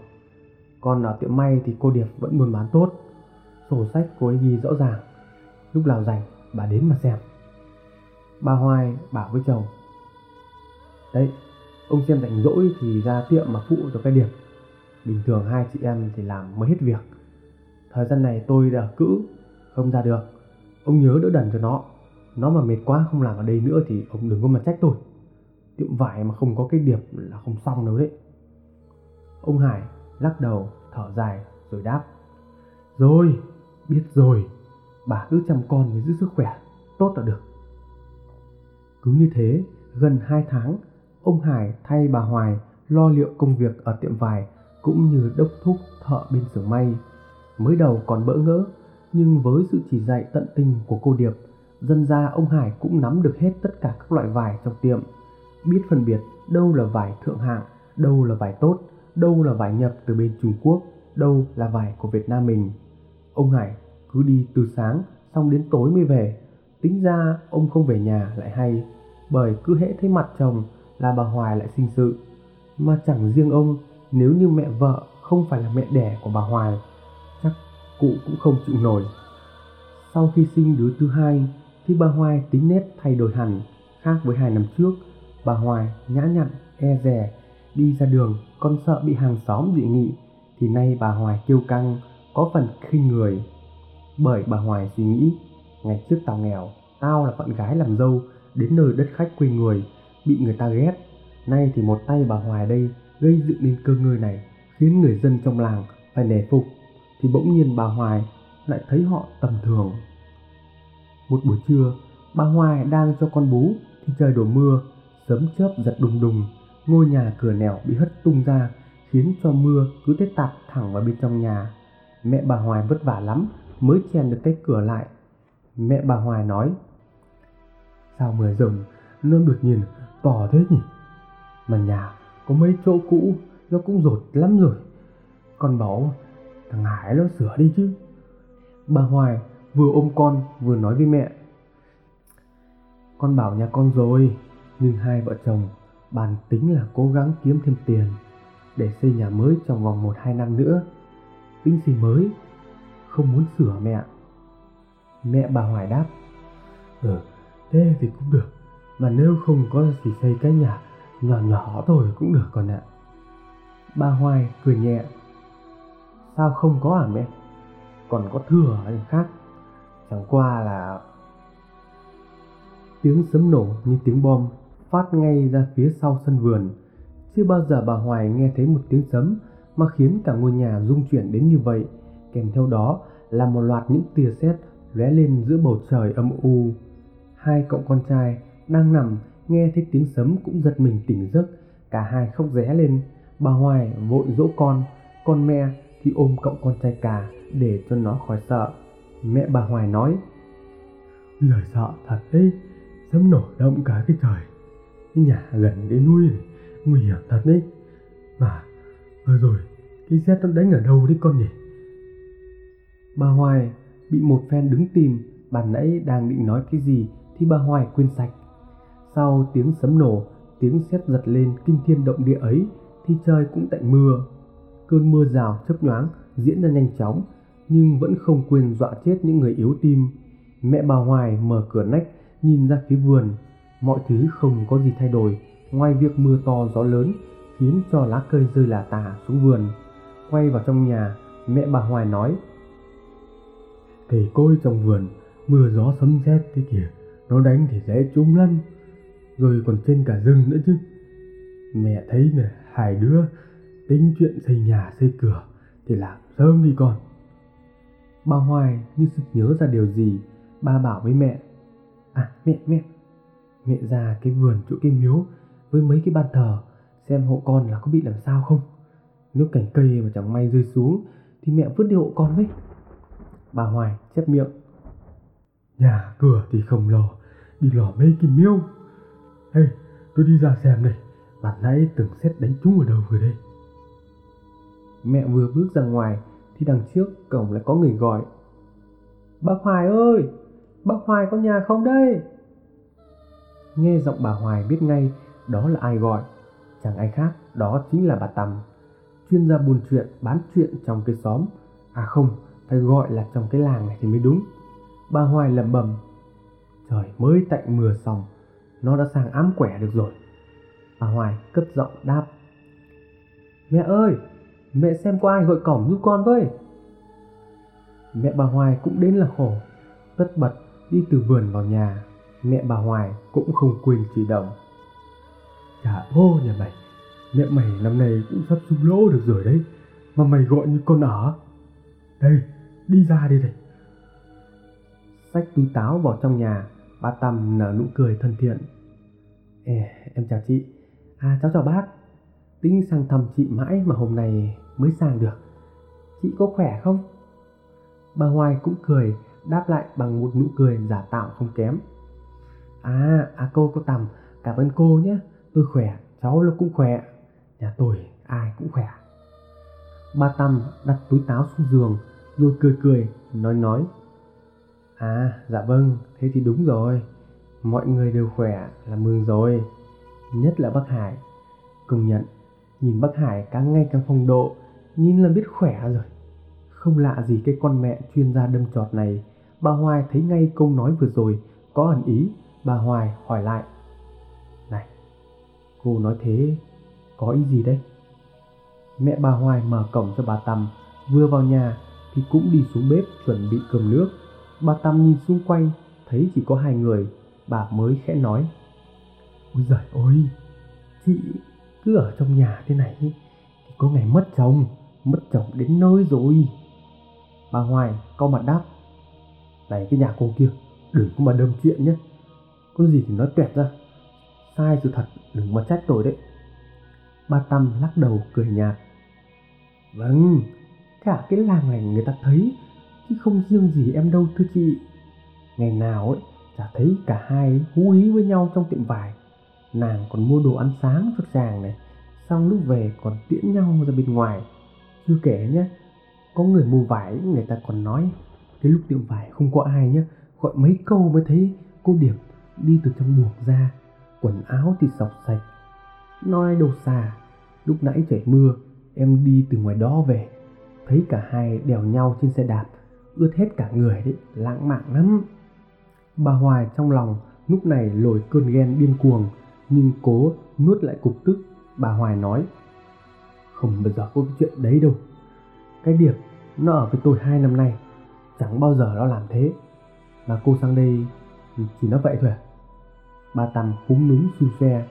Còn ở à, tiệm may thì cô Điệp vẫn buôn bán tốt. Sổ sách cô ấy ghi rõ ràng. Lúc nào rảnh bà đến mà xem. Bà Hoài bảo với chồng. Đấy, ông xem rảnh rỗi thì ra tiệm mà phụ cho cái Điệp. Bình thường hai chị em thì làm mới hết việc. Thời gian này tôi đã cữ, không ra được. Ông nhớ đỡ đần cho nó. Nó mà mệt quá không làm ở đây nữa thì ông đừng có mà trách tôi. Tiệm vải mà không có cái điệp là không xong đâu đấy. Ông Hải lắc đầu, thở dài rồi đáp. Rồi, biết rồi, bà cứ chăm con với giữ sức khỏe, tốt là được. Cứ như thế, gần 2 tháng, ông Hải thay bà Hoài lo liệu công việc ở tiệm vải cũng như đốc thúc thợ bên xưởng may. Mới đầu còn bỡ ngỡ, nhưng với sự chỉ dạy tận tình của cô Điệp, dần ra ông Hải cũng nắm được hết tất cả các loại vải trong tiệm, biết phân biệt đâu là vải thượng hạng, đâu là vải tốt, đâu là vải nhập từ bên Trung Quốc, đâu là vải của Việt Nam mình. Ông Hải cứ đi từ sáng xong đến tối mới về. Tính ra ông không về nhà lại hay, bởi cứ hễ thấy mặt chồng là bà Hoài lại sinh sự. Mà chẳng riêng ông, nếu như mẹ vợ không phải là mẹ đẻ của bà Hoài, chắc cụ cũng không chịu nổi. Sau khi sinh đứa thứ hai, thì bà Hoài tính nét thay đổi hẳn, khác với hai năm trước. Bà Hoài nhã nhặn, e rè, đi ra đường con sợ bị hàng xóm dị nghị, thì nay bà Hoài kêu căng, có phần khinh người. Bởi bà Hoài suy nghĩ, ngày trước tao nghèo, tao là phận gái làm dâu, đến nơi đất khách quê người, bị người ta ghét. Nay thì một tay bà Hoài đây gây dựng nên cơ ngơi này, khiến người dân trong làng phải nể phục, thì bỗng nhiên bà Hoài lại thấy họ tầm thường. Một buổi trưa, bà Hoài đang cho con bú thì trời đổ mưa, sấm chớp giật đùng đùng, ngôi nhà cửa nẻo bị hất tung ra, khiến cho mưa cứ thế tạt thẳng vào bên trong nhà. Mẹ bà Hoài vất vả lắm mới chèn được cái cửa lại. Mẹ bà Hoài nói, sao mưa rồng nó đột nhiên to thế nhỉ? Mà nhà có mấy chỗ cũ nó cũng rột lắm rồi. Con bảo thằng Hải nó sửa đi chứ. Bà Hoài vừa ôm con vừa nói với mẹ. Con bảo nhà con rồi, nhưng hai vợ chồng bàn tính là cố gắng kiếm thêm tiền để xây nhà mới trong vòng 1-2 năm nữa. Tính gì mới, không muốn sửa mẹ. Mẹ bà Hoài đáp, Ừ, thế thì cũng được, mà nếu không có gì xây cái nhà nhỏ nhỏ thôi cũng được còn ạ. Bà Hoài cười nhẹ, sao không có à mẹ? Còn có thừa ở khác, chẳng qua là... Tiếng sấm nổ như tiếng bom phát ngay ra phía sau sân vườn. Chưa bao giờ bà Hoài nghe thấy một tiếng sấm mà khiến cả ngôi nhà rung chuyển đến như vậy, kèm theo đó là một loạt những tia sét lóe lên giữa bầu trời âm u. Hai cậu con trai đang nằm nghe thấy tiếng sấm cũng giật mình tỉnh giấc, cả hai khóc ré lên. Bà Hoài vội dỗ con, con mẹ thì ôm cậu con trai cả để cho nó khỏi sợ. Mẹ bà Hoài nói, lời sợ thật ấy, sấm nổ động cả cái trời. Cái nhà gần cái núi này, nguy hiểm thật đấy. Mà vừa rồi cái xét nó đánh ở đâu đấy con nhỉ? Bà Hoài bị một phen đứng tìm, bàn nãy đang định nói cái gì thì bà Hoài quên sạch. Sau tiếng sấm nổ, tiếng sét giật lên kinh thiên động địa ấy thì trời cũng tạnh mưa. Cơn mưa rào chớp nhoáng diễn ra nhanh chóng nhưng vẫn không quên dọa chết những người yếu tim. Mẹ bà Hoài mở cửa nách nhìn ra phía vườn, mọi thứ không có gì thay đổi ngoài việc mưa to gió lớn khiến cho lá cây rơi là tả xuống vườn. Quay vào trong nhà, mẹ bà Hoài nói Thầy côi trong vườn, mưa gió sấm sét thế kìa, nó đánh thì dễ trúng lắm. Rồi còn trên cả rừng nữa chứ. Mẹ thấy nè, hai đứa tính chuyện xây nhà xây cửa thì làm sớm đi con. Bà Hoài như sực nhớ ra điều gì, ba bảo với mẹ. À mẹ mẹ, mẹ ra cái vườn chỗ cái miếu với mấy cái bàn thờ xem hộ con là có bị làm sao không. Nếu cành cây mà chẳng may rơi xuống thì mẹ vứt đi hộ con với. Bà Hoài chép miệng. Nhà cửa thì không lo, đi lò mấy cái miêu. Hey, tôi đi ra xem đây, bạn nãy từng xét đánh trúng ở đâu vừa đây. Mẹ vừa bước ra ngoài thì đằng trước cổng lại có người gọi. Bác Hoài ơi, bác Hoài có nhà không đây? Nghe giọng bà Hoài biết ngay đó là ai gọi. Chẳng ai khác, đó chính là bà Tầm, chuyên gia buôn chuyện bán chuyện trong cái xóm. À không, phải gọi là trong cái làng này thì mới đúng. Bà Hoài lẩm bẩm, trời mới tạnh mưa xong, nó đã sang ám quẻ được rồi. Bà Hoài cất giọng đáp, mẹ ơi, Mẹ xem có ai gọi cổng giúp con với Mẹ bà Hoài cũng đến là khổ Tất bật đi từ vườn vào nhà Mẹ bà Hoài cũng không quên chỉ đồng. Chả ô nhà mày Mẹ mày năm nay cũng sắp sung lỗ được rồi đấy Mà mày gọi như con ở Đây đi ra đi đây Xách túi táo vào trong nhà Bà Tâm nở nụ cười thân thiện. Ê, em chào chị. À cháu chào bác. Tính sang thăm chị mãi mà hôm nay mới sang được. Chị có khỏe không? Bà Hoài cũng cười Đáp lại bằng một nụ cười giả tạo không kém. À, à cô cô tầm Cảm ơn cô nhé. Tôi khỏe, cháu nó cũng khỏe. Nhà tôi ai cũng khỏe. Ba Tâm đặt túi táo xuống giường Rồi cười cười, nói nói. À, dạ vâng, thế thì đúng rồi. Mọi người đều khỏe là mừng rồi. Nhất là bác Hải. Công nhận Nhìn bác Hải càng ngày càng phong độ Nhìn là biết khỏe rồi. Không lạ gì cái con mẹ chuyên gia đâm trọt này. Bà Hoài thấy ngay câu nói vừa rồi Có ẩn ý. Bà Hoài hỏi lại. Này, Cô nói thế Có ý gì đấy Mẹ bà Hoài mở cổng cho bà Tầm Vừa vào nhà thì cũng đi xuống bếp chuẩn bị cơm nước. Bà Tầm nhìn xung quanh, Thấy chỉ có hai người, Bà mới khẽ nói. Ôi giời ơi, Chị cứ ở trong nhà thế này thì có ngày mất chồng mất chồng đến nơi rồi. Bà hoài câu mặt đáp. Này, cái nhà cô kia, đừng có mà đâm chuyện nhé có gì thì nói tuyệt ra. Sai sự thật, đừng mà trách tôi đấy. Ba tâm lắc đầu cười nhạt. Vâng cả cái làng này người ta thấy, chứ không riêng gì em đâu, thưa chị. Ngày nào ấy, chả thấy cả hai hú ý với nhau trong tiệm vải. Nàng còn mua đồ ăn sáng cho chàng này, xong lúc về còn tiễn nhau ra bên ngoài. Chưa kể nhé có người mua vải, người ta còn nói, cái lúc tiệm vải không có ai nhé gọi mấy câu mới thấy cô điệp đi từ trong buồng ra, quần áo thì sọc sạch. Nói đâu xa lúc nãy trời mưa, em đi từ ngoài đó về. Thấy cả hai đèo nhau trên xe đạp, ướt hết cả người đấy, lãng mạn lắm. Bà hoài trong lòng lúc này lồi cơn ghen điên cuồng, nhưng cố nuốt lại cục tức. Bà hoài nói, không bao giờ có cái chuyện đấy đâu. Cái điệp nó ở với tôi hai năm nay, chẳng bao giờ nó làm thế. Mà cô sang đây chỉ nó vậy thôi à? Bà tầm húng núm xu xe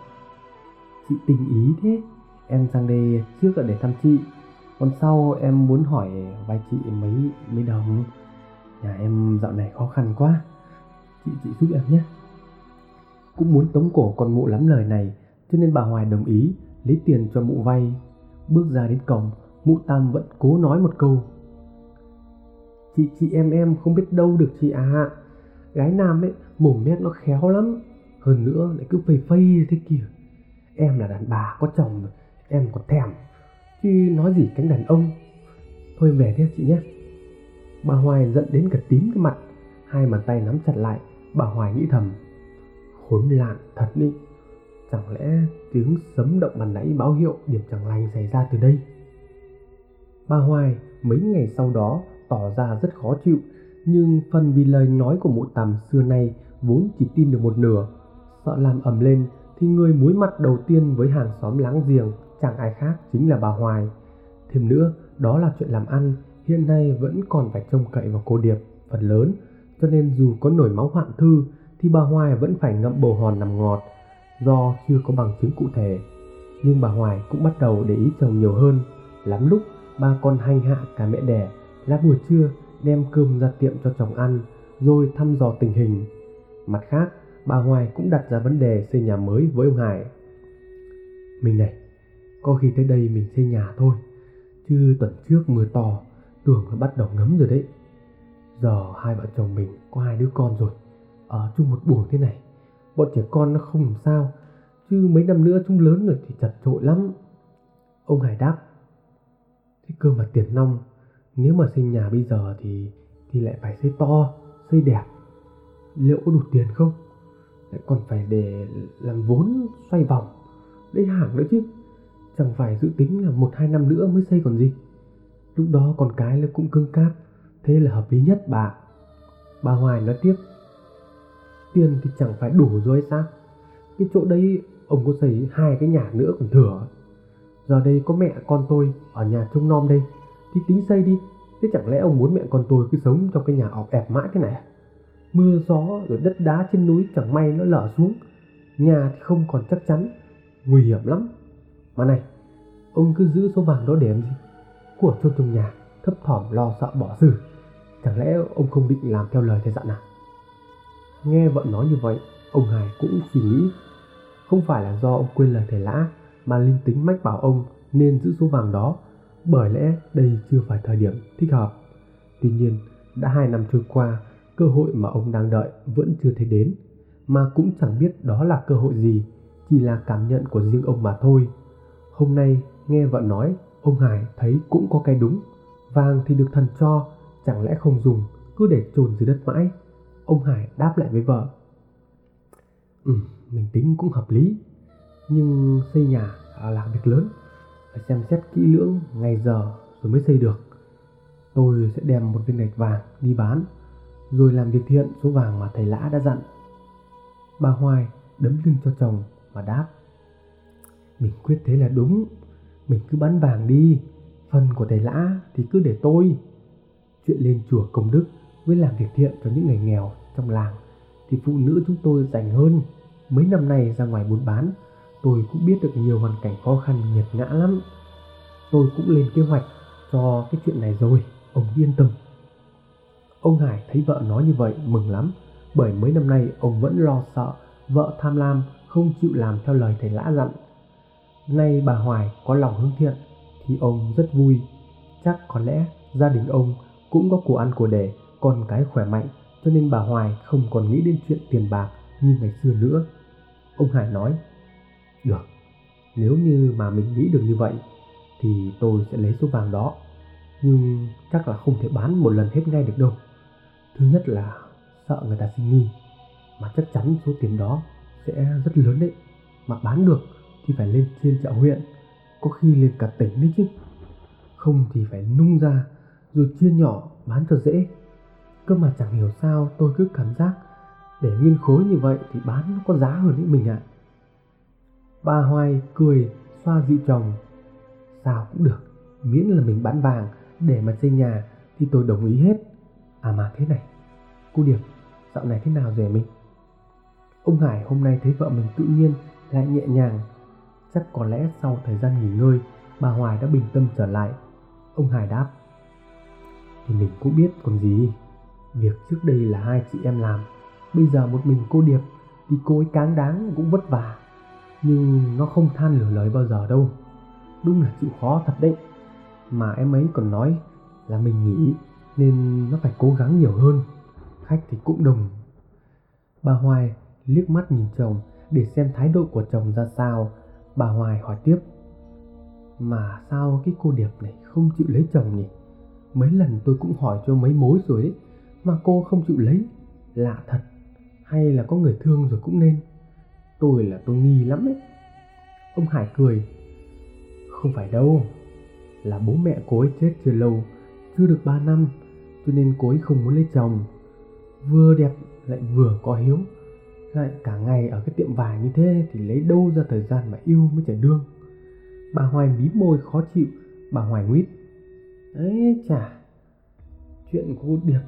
chị tình ý thế. Em sang đây trước là để thăm chị. Còn sau em muốn hỏi vài chị mấy mấy đồng. Nhà em dạo này khó khăn quá. Chị chị giúp em nhé. Cũng muốn tống cổ con mụ lắm lời này, cho nên bà hoài đồng ý lấy tiền cho mụ vay. Bước ra đến cổng, mụ tam vẫn cố nói một câu. Chị chị em em không biết đâu được chị à gái nam ấy mồm mép nó khéo lắm hơn nữa lại cứ phây phây thế kia. em là đàn bà có chồng rồi, em còn thèm chứ nói gì cánh đàn ông. Thôi về thế chị nhé. Bà Hoài giận đến cả tím cái mặt, hai bàn tay nắm chặt lại, bà Hoài nghĩ thầm. Khốn lạn thật đi, chẳng lẽ tiếng sấm động bàn nãy báo hiệu điểm chẳng lành xảy ra từ đây? Bà Hoài mấy ngày sau đó tỏ ra rất khó chịu, nhưng phần vì lời nói của mụ tằm xưa nay vốn chỉ tin được một nửa. Sợ làm ầm lên thì người muối mặt đầu tiên với hàng xóm láng giềng chẳng ai khác chính là bà Hoài. Thêm nữa, đó là chuyện làm ăn, hiện nay vẫn còn phải trông cậy vào cô Điệp phần lớn, cho nên dù có nổi máu hoạn thư thì bà Hoài vẫn phải ngậm bồ hòn nằm ngọt do chưa có bằng chứng cụ thể. Nhưng bà Hoài cũng bắt đầu để ý chồng nhiều hơn, lắm lúc ba con hành hạ cả mẹ đẻ, là buổi trưa đem cơm ra tiệm cho chồng ăn, rồi thăm dò tình hình. Mặt khác, bà Hoài cũng đặt ra vấn đề xây nhà mới với ông Hải. Mình này, có khi tới đây mình xây nhà thôi, chứ tuần trước mưa to, tưởng nó bắt đầu ngấm rồi đấy. Giờ hai vợ chồng mình có hai đứa con rồi, ở chung một buồng thế này, bọn trẻ con nó không làm sao, chứ mấy năm nữa chúng lớn rồi thì chật trội lắm. Ông Hải đáp, thế cơ mà tiền nong, nếu mà xây nhà bây giờ thì thì lại phải xây to, xây đẹp. Liệu có đủ tiền không? Lại còn phải để làm vốn xoay vòng, lấy hàng nữa chứ. Chẳng phải dự tính là một hai năm nữa mới xây còn gì. Lúc đó con cái là cũng cưng cáp, thế là hợp lý nhất bà. Bà Hoài nói tiếp, tiền thì chẳng phải đủ rồi hay sao? Cái chỗ đấy ông có xây hai cái nhà nữa còn thừa. Giờ đây có mẹ con tôi ở nhà trông nom đây, thì tính xây đi. Thế chẳng lẽ ông muốn mẹ con tôi cứ sống trong cái nhà ọp ẹp mãi thế này à? Mưa gió rồi đất đá trên núi chẳng may nó lở xuống. Nhà thì không còn chắc chắn, nguy hiểm lắm. Mà này, ông cứ giữ số vàng đó để làm gì? Của chôn trong nhà, thấp thỏm lo sợ bỏ xử. Chẳng lẽ ông không định làm theo lời thầy dặn à? Nghe vợ nói như vậy, ông Hải cũng suy nghĩ. Không phải là do ông quên lời thầy lã, mà linh tính mách bảo ông nên giữ số vàng đó, bởi lẽ đây chưa phải thời điểm thích hợp. Tuy nhiên, đã hai năm trôi qua, cơ hội mà ông đang đợi vẫn chưa thấy đến, mà cũng chẳng biết đó là cơ hội gì, chỉ là cảm nhận của riêng ông mà thôi. Hôm nay nghe vợ nói, ông Hải thấy cũng có cái đúng. Vàng thì được thần cho, chẳng lẽ không dùng, cứ để trồn dưới đất mãi. Ông Hải đáp lại với vợ. Ừ, mình tính cũng hợp lý. Nhưng xây nhà là việc lớn. Phải xem xét kỹ lưỡng ngày giờ rồi mới xây được. Tôi sẽ đem một viên gạch vàng đi bán. Rồi làm việc thiện số vàng mà thầy Lã đã dặn. Bà Hoài đấm lưng cho chồng mà đáp. Mình quyết thế là đúng. Mình cứ bán vàng đi. Phần của thầy Lã thì cứ để tôi. Chuyện lên chùa công đức với làm việc thiện cho những người nghèo trong làng thì phụ nữ chúng tôi dành hơn. Mấy năm nay ra ngoài buôn bán, tôi cũng biết được nhiều hoàn cảnh khó khăn nghiệt ngã lắm. Tôi cũng lên kế hoạch cho cái chuyện này rồi, ông yên tâm. Ông Hải thấy vợ nói như vậy mừng lắm, bởi mấy năm nay ông vẫn lo sợ vợ tham lam không chịu làm theo lời thầy lã dặn. Nay bà Hoài có lòng hướng thiện thì ông rất vui. Chắc có lẽ gia đình ông cũng có của ăn của để, con cái khỏe mạnh cho nên bà Hoài không còn nghĩ đến chuyện tiền bạc như ngày xưa nữa. Ông Hải nói, được, nếu như mà mình nghĩ được như vậy thì tôi sẽ lấy số vàng đó. Nhưng chắc là không thể bán một lần hết ngay được đâu. Thứ nhất là sợ người ta sinh nghi, mà chắc chắn số tiền đó sẽ rất lớn đấy. Mà bán được thì phải lên trên chợ huyện, có khi lên cả tỉnh đấy chứ. Không thì phải nung ra rồi chia nhỏ bán cho dễ Cơ mà chẳng hiểu sao tôi cứ cảm giác để nguyên khối như vậy thì bán nó có giá hơn đấy mình ạ. À. Bà Hoài cười xoa dịu chồng. Sao cũng được, miễn là mình bán vàng để mà xây nhà thì tôi đồng ý hết. À mà thế này, cô Điệp, dạo này thế nào rồi mình? Ông Hải hôm nay thấy vợ mình tự nhiên lại nhẹ nhàng. Chắc có lẽ sau thời gian nghỉ ngơi, bà Hoài đã bình tâm trở lại. Ông Hải đáp. Thì mình cũng biết còn gì. Việc trước đây là hai chị em làm Bây giờ một mình cô Điệp Thì cô ấy cáng đáng cũng vất vả Nhưng nó không than lửa lời bao giờ đâu Đúng là chịu khó thật đấy Mà em ấy còn nói là mình nghỉ nên nó phải cố gắng nhiều hơn. Khách thì cũng đồng Bà Hoài liếc mắt nhìn chồng Để xem thái độ của chồng ra sao. Bà Hoài hỏi tiếp, Mà sao cái cô Điệp này không chịu lấy chồng nhỉ? Mấy lần tôi cũng hỏi cho mấy mối rồi đấy, Mà cô không chịu lấy. Lạ thật, Hay là có người thương rồi cũng nên. Tôi là tôi nghi lắm ấy. Ông Hải cười, Không phải đâu, Là bố mẹ cô ấy chết chưa lâu, Chưa được 3 năm cho nên cô ấy không muốn lấy chồng. Vừa đẹp lại vừa có hiếu. Lại cả ngày ở cái tiệm vải như thế thì lấy đâu ra thời gian mà yêu mới trẻ đương bà hoài mí môi khó chịu, bà hoài nguyết. Ấy chả chuyện của cô điệp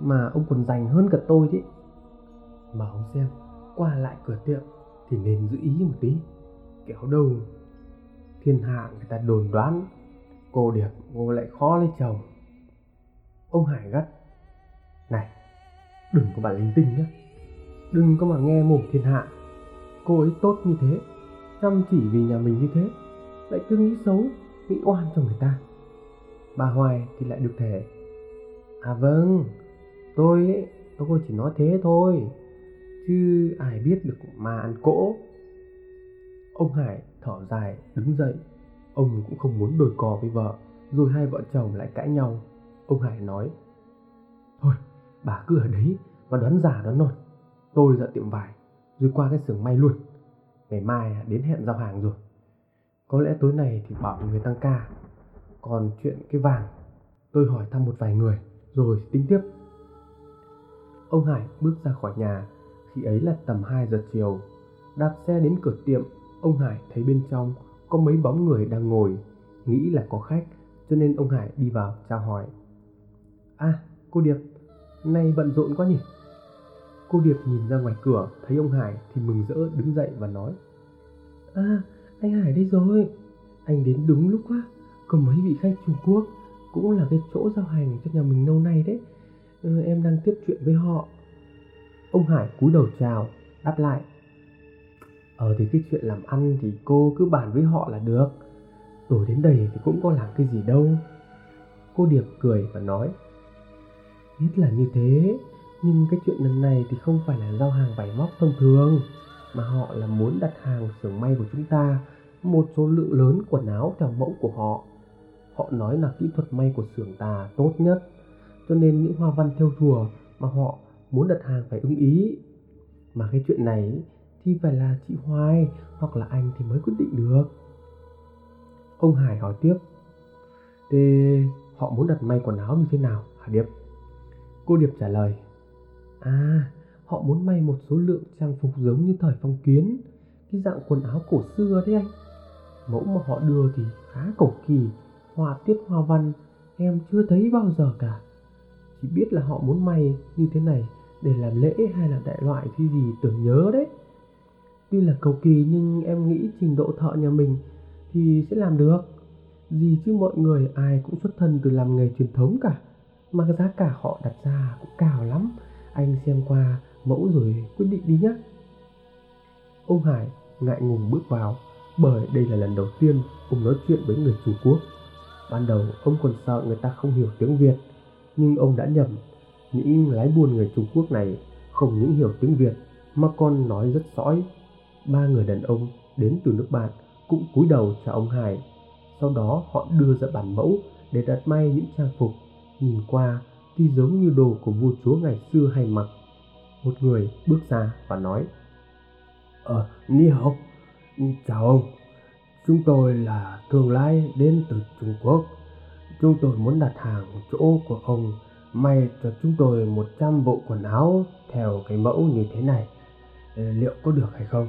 mà ông còn dành hơn cả tôi chứ mà ông xem, qua lại cửa tiệm thì nên giữ ý một tí. Kéo đâu thiên hạ người ta đồn đoán, cô điệp cô lại khó lấy chồng ông hải gắt. Này, đừng có bà linh tinh nhé đừng có mà nghe mồm thiên hạ. Cô ấy tốt như thế, chăm chỉ vì nhà mình như thế, lại cứ nghĩ xấu, nghĩ oan cho người ta. Bà hoài thì lại được thể à vâng tôi ấy, tôi chỉ nói thế thôi, chứ ai biết được mà ăn cỗ. Ông hải thở dài, đứng dậy. Ông cũng không muốn đồi cò với vợ, rồi hai vợ chồng lại cãi nhau ông hải nói, thôi, bà cứ ở đấy và đoán giả đoán non tôi ra tiệm vải, rồi qua cái xưởng may luôn. Ngày mai đến hẹn giao hàng rồi. Có lẽ tối nay thì bảo người tăng ca. Còn chuyện cái vàng, tôi hỏi thăm một vài người, rồi tính tiếp. Ông hải bước ra khỏi nhà, khi ấy là tầm 2 giờ chiều. Đạp xe đến cửa tiệm, ông hải thấy bên trong có mấy bóng người đang ngồi, nghĩ là có khách, cho nên ông hải đi vào chào hỏi à cô điệp nay bận rộn quá nhỉ? Cô Điệp nhìn ra ngoài cửa thấy ông Hải thì mừng rỡ đứng dậy và nói. À anh Hải đây rồi. Anh đến đúng lúc quá. Có mấy vị khách Trung Quốc Cũng là cái chỗ giao hàng cho nhà mình lâu nay đấy. Ừ, Em đang tiếp chuyện với họ. Ông Hải cúi đầu chào Đáp lại. Ờ thì cái chuyện làm ăn thì cô cứ bàn với họ là được. Tôi đến đây thì cũng có làm cái gì đâu. Cô Điệp cười và nói. Biết là như thế. Nhưng cái chuyện lần này thì không phải là giao hàng vải móc thông thường, Mà họ là muốn đặt hàng xưởng may của chúng ta, Một số lượng lớn quần áo theo mẫu của họ. Họ nói là kỹ thuật may của xưởng ta tốt nhất, Cho nên những hoa văn theo thùa mà họ muốn đặt hàng phải ưng ý. Mà cái chuyện này thì phải là chị Hoài hoặc là anh thì mới quyết định được. Ông Hải hỏi tiếp, Thế họ muốn đặt may quần áo như thế nào hả Điệp? Cô Điệp trả lời À, họ muốn may một số lượng trang phục giống như thời phong kiến, cái dạng quần áo cổ xưa đấy anh. Mẫu mà họ đưa thì khá cổ kỳ, họa tiết hoa văn em chưa thấy bao giờ cả. Chỉ biết là họ muốn may như thế này để làm lễ hay là đại loại gì gì tưởng nhớ đấy. Tuy là cầu kỳ nhưng em nghĩ trình độ thợ nhà mình thì sẽ làm được. Gì chứ mọi người ai cũng xuất thân từ làm nghề truyền thống cả. Mà giá cả họ đặt ra cũng cao lắm. Anh xem qua mẫu rồi quyết định đi nhé ông hải ngại ngùng bước vào, bởi đây là lần đầu tiên ông nói chuyện với người trung quốc. Ban đầu ông còn sợ người ta không hiểu tiếng việt, nhưng ông đã nhầm. Những lái buôn người trung quốc này không những hiểu tiếng việt mà còn nói rất sõi. Ba người đàn ông đến từ nước bạn cũng cúi đầu chào ông hải. Sau đó họ đưa ra bản mẫu để đặt may những trang phục nhìn qua thì giống như đồ của vua chúa ngày xưa hay mặc. Một người bước ra và nói Ờ, Ni học, chào ông. Chúng tôi là thương lái đến từ Trung Quốc. Chúng tôi muốn đặt hàng chỗ của ông may cho chúng tôi 100 bộ quần áo theo cái mẫu như thế này. Ờ, liệu có được hay không?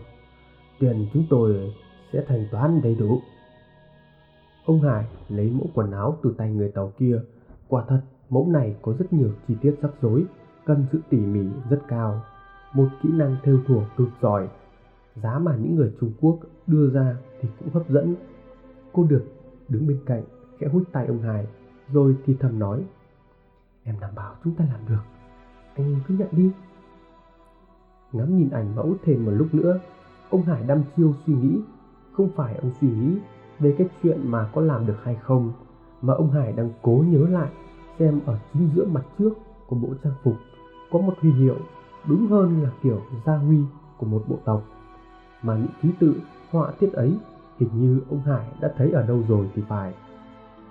Tiền chúng tôi sẽ thanh toán đầy đủ. Ông Hải lấy mẫu quần áo từ tay người tàu kia. Quả thật Mẫu này có rất nhiều chi tiết rắc rối, cần sự tỉ mỉ rất cao, một kỹ năng theo thùa cực giỏi. Giá mà những người Trung Quốc đưa ra thì cũng hấp dẫn. Cô được đứng bên cạnh, khẽ hút tay ông Hải, rồi thì thầm nói. Em đảm bảo chúng ta làm được, anh cứ nhận đi. Ngắm nhìn ảnh mẫu thêm một lúc nữa, ông Hải đăm chiêu suy nghĩ. Không phải ông suy nghĩ về cái chuyện mà có làm được hay không, mà ông Hải đang cố nhớ lại xem ở chính giữa mặt trước của bộ trang phục có một huy hiệu đúng hơn là kiểu gia huy của một bộ tộc mà những ký tự họa tiết ấy Hình như ông Hải đã thấy ở đâu rồi thì phải.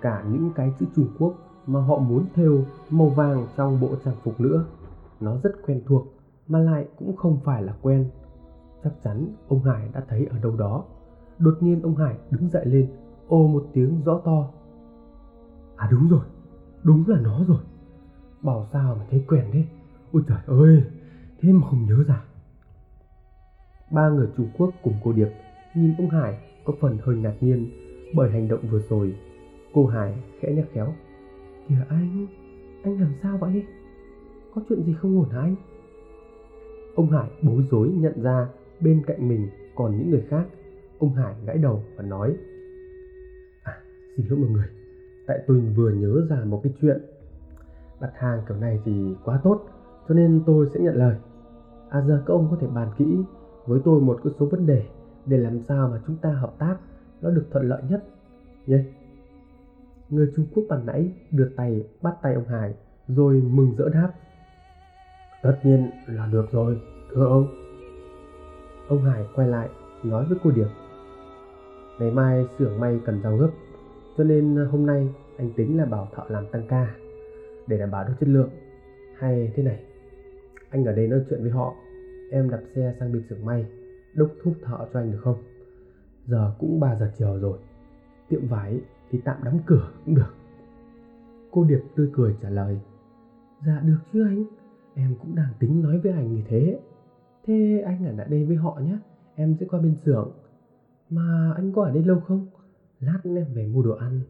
Cả những cái chữ Trung Quốc mà họ muốn thêu màu vàng trong bộ trang phục nữa. Nó rất quen thuộc mà lại cũng không phải là quen. Chắc chắn ông Hải đã thấy ở đâu đó. Đột nhiên ông Hải đứng dậy lên, ô một tiếng rõ to. À đúng rồi, đúng là nó rồi. Bảo sao mà thấy quen thế. Ôi trời ơi, thế mà không nhớ ra. Ba người Trung Quốc cùng cô Điệp nhìn ông Hải có phần hơi ngạc nhiên bởi hành động vừa rồi. Cô Hải khẽ nhắc khéo. Kìa anh, anh làm sao vậy? Có chuyện gì không ổn hả anh? Ông Hải bối rối nhận ra bên cạnh mình còn những người khác. Ông Hải gãi đầu và nói À, xin lỗi mọi người, tại tôi vừa nhớ ra một cái chuyện. Đặt hàng kiểu này thì quá tốt, cho nên tôi sẽ nhận lời. À giờ các ông có thể bàn kỹ với tôi một cái số vấn đề để làm sao mà chúng ta hợp tác nó được thuận lợi nhất nhé. Người Trung Quốc bàn nãy đưa tay bắt tay ông Hải rồi mừng rỡ đáp. Tất nhiên là được rồi, thưa ông. Ông Hải quay lại nói với cô Điệp. Ngày mai xưởng may cần giao gấp, cho nên hôm nay anh tính là bảo thợ làm tăng ca để đảm bảo được chất lượng. Hay thế này, anh ở đây nói chuyện với họ, em đạp xe sang bên xưởng may, đốc thúc thợ cho anh được không? Giờ cũng 3 giờ chiều rồi, tiệm vải thì tạm đóng cửa cũng được. Cô Điệp tươi cười trả lời, dạ được chứ anh, em cũng đang tính nói với anh như thế. Thế anh ở lại đây với họ nhé, em sẽ qua bên xưởng. Mà anh có ở đây lâu không? Lát em về mua đồ ăn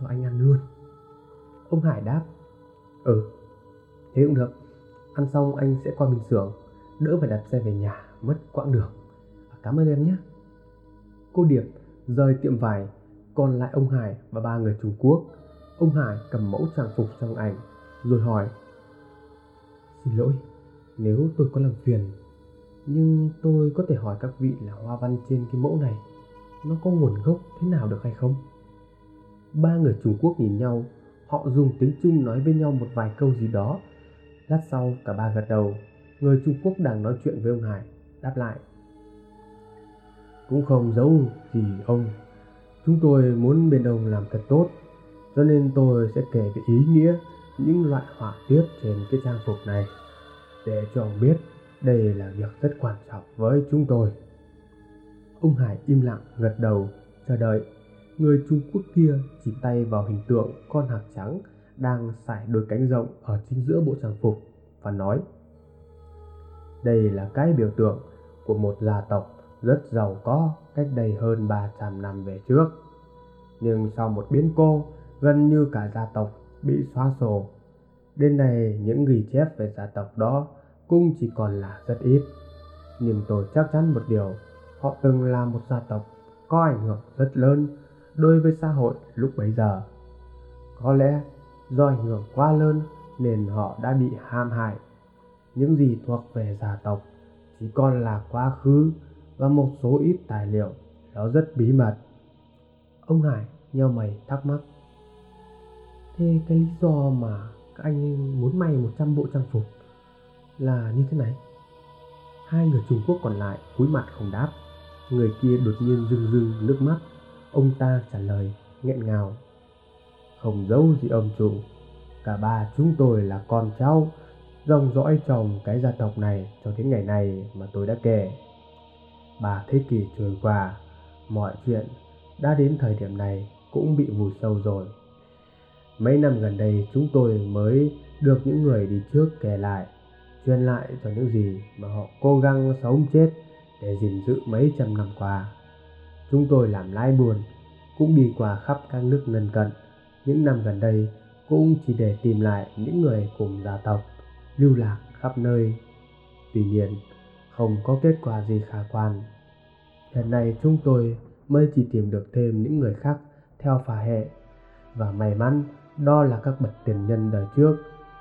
cho anh ăn luôn. Ông Hải đáp, ừ, thế cũng được. Ăn xong anh sẽ qua bình xưởng, đỡ phải đạp xe về nhà, mất quãng đường. Cảm ơn em nhé. Cô Điệp rời tiệm vải, còn lại ông Hải và ba người Trung Quốc. Ông Hải cầm mẫu trang phục trong ảnh, rồi hỏi, Xin lỗi, nếu tôi có làm phiền nhưng tôi có thể hỏi các vị là hoa văn trên cái mẫu này nó có nguồn gốc thế nào được hay không? Ba người Trung Quốc nhìn nhau, họ dùng tiếng Trung nói với nhau một vài câu gì đó. Lát sau cả ba gật đầu, người Trung Quốc đang nói chuyện với ông Hải, đáp lại. Cũng không giấu gì ông, chúng tôi muốn bên ông làm thật tốt, cho nên tôi sẽ kể về ý nghĩa những loại họa tiết trên cái trang phục này để cho ông biết đây là việc rất quan trọng với chúng tôi. Ông Hải im lặng gật đầu, chờ đợi. Người Trung Quốc kia chỉ tay vào hình tượng con hạc trắng đang sải đôi cánh rộng ở chính giữa bộ trang phục và nói Đây là cái biểu tượng của một gia tộc rất giàu có cách đây hơn 300 năm về trước. Nhưng sau một biến cố, gần như cả gia tộc bị xóa sổ. Đến nay những ghi chép về gia tộc đó cũng chỉ còn là rất ít. Nhưng tôi chắc chắn một điều, họ từng là một gia tộc có ảnh hưởng rất lớn đối với xã hội lúc bấy giờ. Có lẽ do ảnh hưởng quá lớn nên họ đã bị ham hại. Những gì thuộc về gia tộc chỉ còn là quá khứ và một số ít tài liệu đó rất bí mật. Ông Hải nheo mày thắc mắc. Thế cái lý do mà các anh muốn may 100 bộ trang phục là như thế này hai người trung quốc còn lại cúi mặt không đáp người kia đột nhiên rưng rưng nước mắt ông ta trả lời nghẹn ngào. Không giấu gì ông chủ, cả ba chúng tôi là con cháu, dòng dõi chồng cái gia tộc này cho đến ngày này mà tôi đã kể. Ba thế kỷ trôi qua, mọi chuyện đã đến thời điểm này cũng bị vùi sâu rồi. Mấy năm gần đây chúng tôi mới được những người đi trước kể lại, truyền lại cho những gì mà họ cố gắng sống chết để gìn giữ mấy trăm năm qua. Chúng tôi làm lái buồn, cũng đi qua khắp các nước lân cận. Những năm gần đây cũng chỉ để tìm lại những người cùng gia tộc, lưu lạc khắp nơi. Tuy nhiên, không có kết quả gì khả quan. Hiện nay chúng tôi mới chỉ tìm được thêm những người khác theo phà hệ và may mắn đó là các bậc tiền nhân đời trước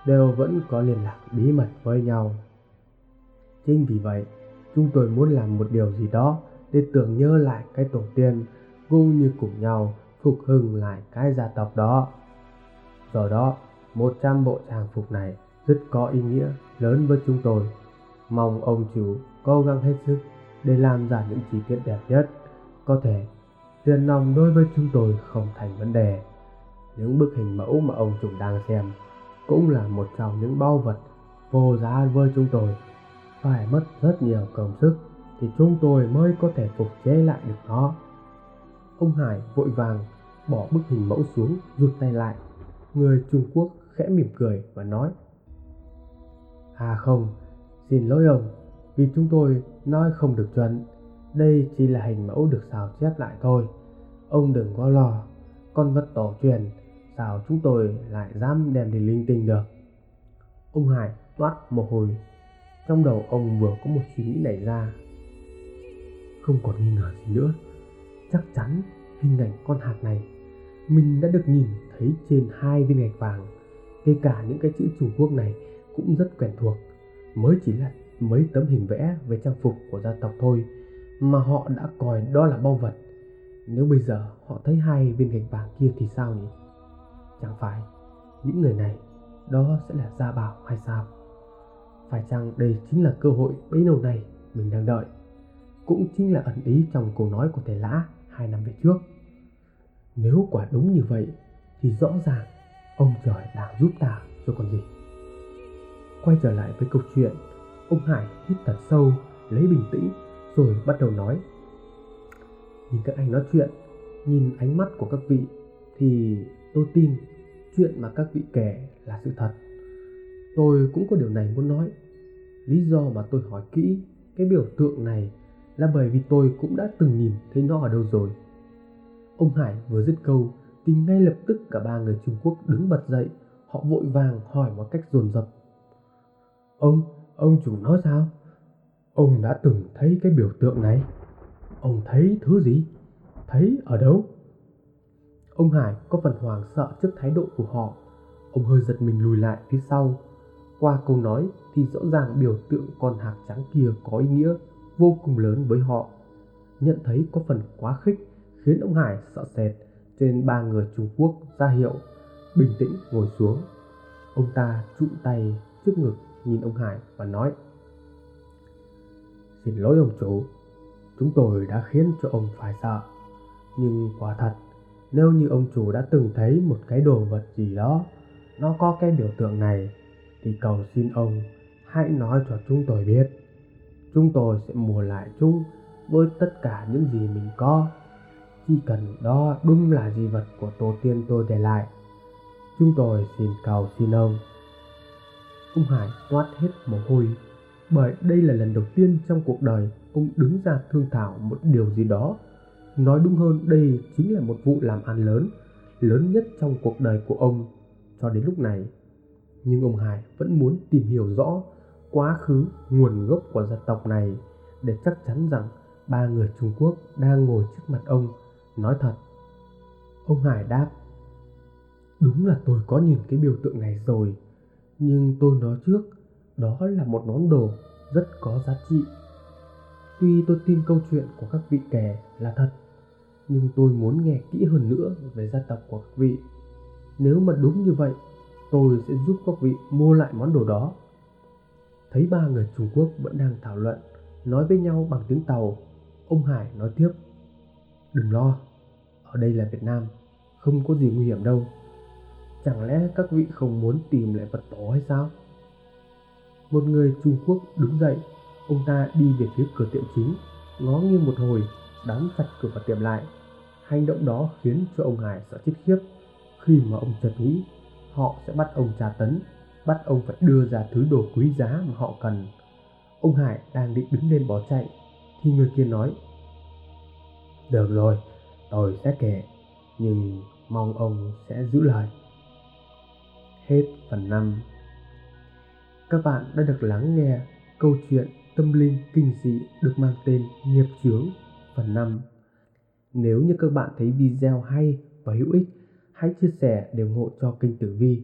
đều vẫn có liên lạc bí mật với nhau. Chính vì vậy, chúng tôi muốn làm một điều gì đó để tưởng nhớ lại cái tổ tiên cũng như cùng nhau phục hưng lại cái gia tộc đó. Do đó, 100 bộ trang phục này rất có ý nghĩa lớn với chúng tôi. Mong ông chủ cố gắng hết sức để làm ra những chi tiết đẹp nhất có thể tiền nòng đối với chúng tôi không thành vấn đề. Những bức hình mẫu mà ông chủ đang xem cũng là một trong những bao vật vô giá với chúng tôi. Phải mất rất nhiều công sức thì chúng tôi mới có thể phục chế lại được nó. Ông Hải vội vàng bỏ bức hình mẫu xuống rụt tay lại. Người Trung Quốc khẽ mỉm cười và nói À không, xin lỗi ông, vì chúng tôi nói không được chuẩn. Đây chỉ là hình mẫu được xào chép lại thôi. Ông đừng có lo, con vật tổ truyền, sao chúng tôi lại dám đem đi linh tinh được. Ông Hải toát mồ hôi. Trong đầu ông vừa có một suy nghĩ nảy ra. Không còn nghi ngờ gì nữa. Chắc chắn hình ảnh con hạt này, mình đã được nhìn thấy trên hai viên gạch vàng. Kể cả những cái chữ Trung Quốc này cũng rất quen thuộc. Mới chỉ là mấy tấm hình vẽ về trang phục của gia tộc thôi, mà họ đã coi đó là bao vật. Nếu bây giờ họ thấy hai viên gạch vàng kia thì sao nhỉ? Chẳng phải những người này, đó sẽ là gia bảo hay sao? Phải chăng đây chính là cơ hội bấy lâu này mình đang đợi? Cũng chính là ẩn ý trong câu nói của thầy Lã hai năm về trước. Nếu quả đúng như vậy thì rõ ràng ông trời đang giúp ta rồi còn gì. Quay trở lại với câu chuyện, ông Hải hít thật sâu, lấy bình tĩnh rồi bắt đầu nói. Nhìn các anh nói chuyện, nhìn ánh mắt của các vị thì tôi tin chuyện mà các vị kể là sự thật. Tôi cũng có điều này muốn nói. Lý do mà tôi hỏi kỹ cái biểu tượng này là bởi vì tôi cũng đã từng nhìn thấy nó ở đâu rồi. Ông Hải vừa dứt câu thì ngay lập tức cả ba người Trung Quốc đứng bật dậy, họ vội vàng hỏi một cách dồn dập. Ông, ông chủ nói sao? Ông đã từng thấy cái biểu tượng này. Ông thấy thứ gì? Thấy ở đâu? Ông Hải có phần hoảng sợ trước thái độ của họ. Ông hơi giật mình lùi lại phía sau. Qua câu nói thì rõ ràng biểu tượng con hạc trắng kia có ý nghĩa vô cùng lớn với họ. Nhận thấy có phần quá khích khiến ông Hải sợ sệt cho nên ba người Trung Quốc ra hiệu bình tĩnh ngồi xuống. Ông ta trụ tay trước ngực nhìn ông Hải và nói Xin lỗi ông chủ, chúng tôi đã khiến cho ông phải sợ. Nhưng quả thật, nếu như ông chủ đã từng thấy một cái đồ vật gì đó, nó có cái biểu tượng này, thì cầu xin ông hãy nói cho chúng tôi biết. Chúng tôi sẽ mua lại chúng với tất cả những gì mình có. Chỉ cần đó đúng là di vật của tổ tiên tôi để lại. Chúng tôi xin cầu xin ông. Ông Hải toát hết mồ hôi bởi đây là lần đầu tiên trong cuộc đời ông đứng ra thương thảo một điều gì đó. Nói đúng hơn đây chính là một vụ làm ăn lớn, lớn nhất trong cuộc đời của ông cho đến lúc này. Nhưng ông Hải vẫn muốn tìm hiểu rõ quá khứ, nguồn gốc của dân tộc này để chắc chắn rằng ba người Trung Quốc đang ngồi trước mặt ông nói thật. Ông Hải đáp, đúng là tôi có nhìn cái biểu tượng này rồi, nhưng tôi nói trước đó là một món đồ rất có giá trị. Tuy tôi tin câu chuyện của các vị kể là thật, nhưng tôi muốn nghe kỹ hơn nữa về gia tộc của các vị. Nếu mà đúng như vậy, tôi sẽ giúp các vị mua lại món đồ đó. Thấy ba người Trung Quốc vẫn đang thảo luận, nói với nhau bằng tiếng Tàu, ông Hải nói tiếp. Đừng lo, ở đây là Việt Nam, không có gì nguy hiểm đâu. Chẳng lẽ các vị không muốn tìm lại vật tổ hay sao? Một người Trung Quốc đứng dậy, ông ta đi về phía cửa tiệm chính, ngó nghiêng một hồi, đóng chặt cửa và tiệm lại. Hành động đó khiến cho ông Hải sợ chết khiếp. Khi mà ông chợt nghĩ, họ sẽ bắt ông tra tấn, bắt ông phải đưa ra thứ đồ quý giá mà họ cần. Ông Hải đang định đứng lên bỏ chạy, thì người kia nói Được rồi, tôi sẽ kể, nhưng mong ông sẽ giữ lời. Hết phần 5 Các bạn đã được lắng nghe câu chuyện tâm linh kinh dị được mang tên Nghiệp Chướng phần 5. Nếu như các bạn thấy video hay và hữu ích, hãy chia sẻ để ủng hộ cho kênh Tử Vi.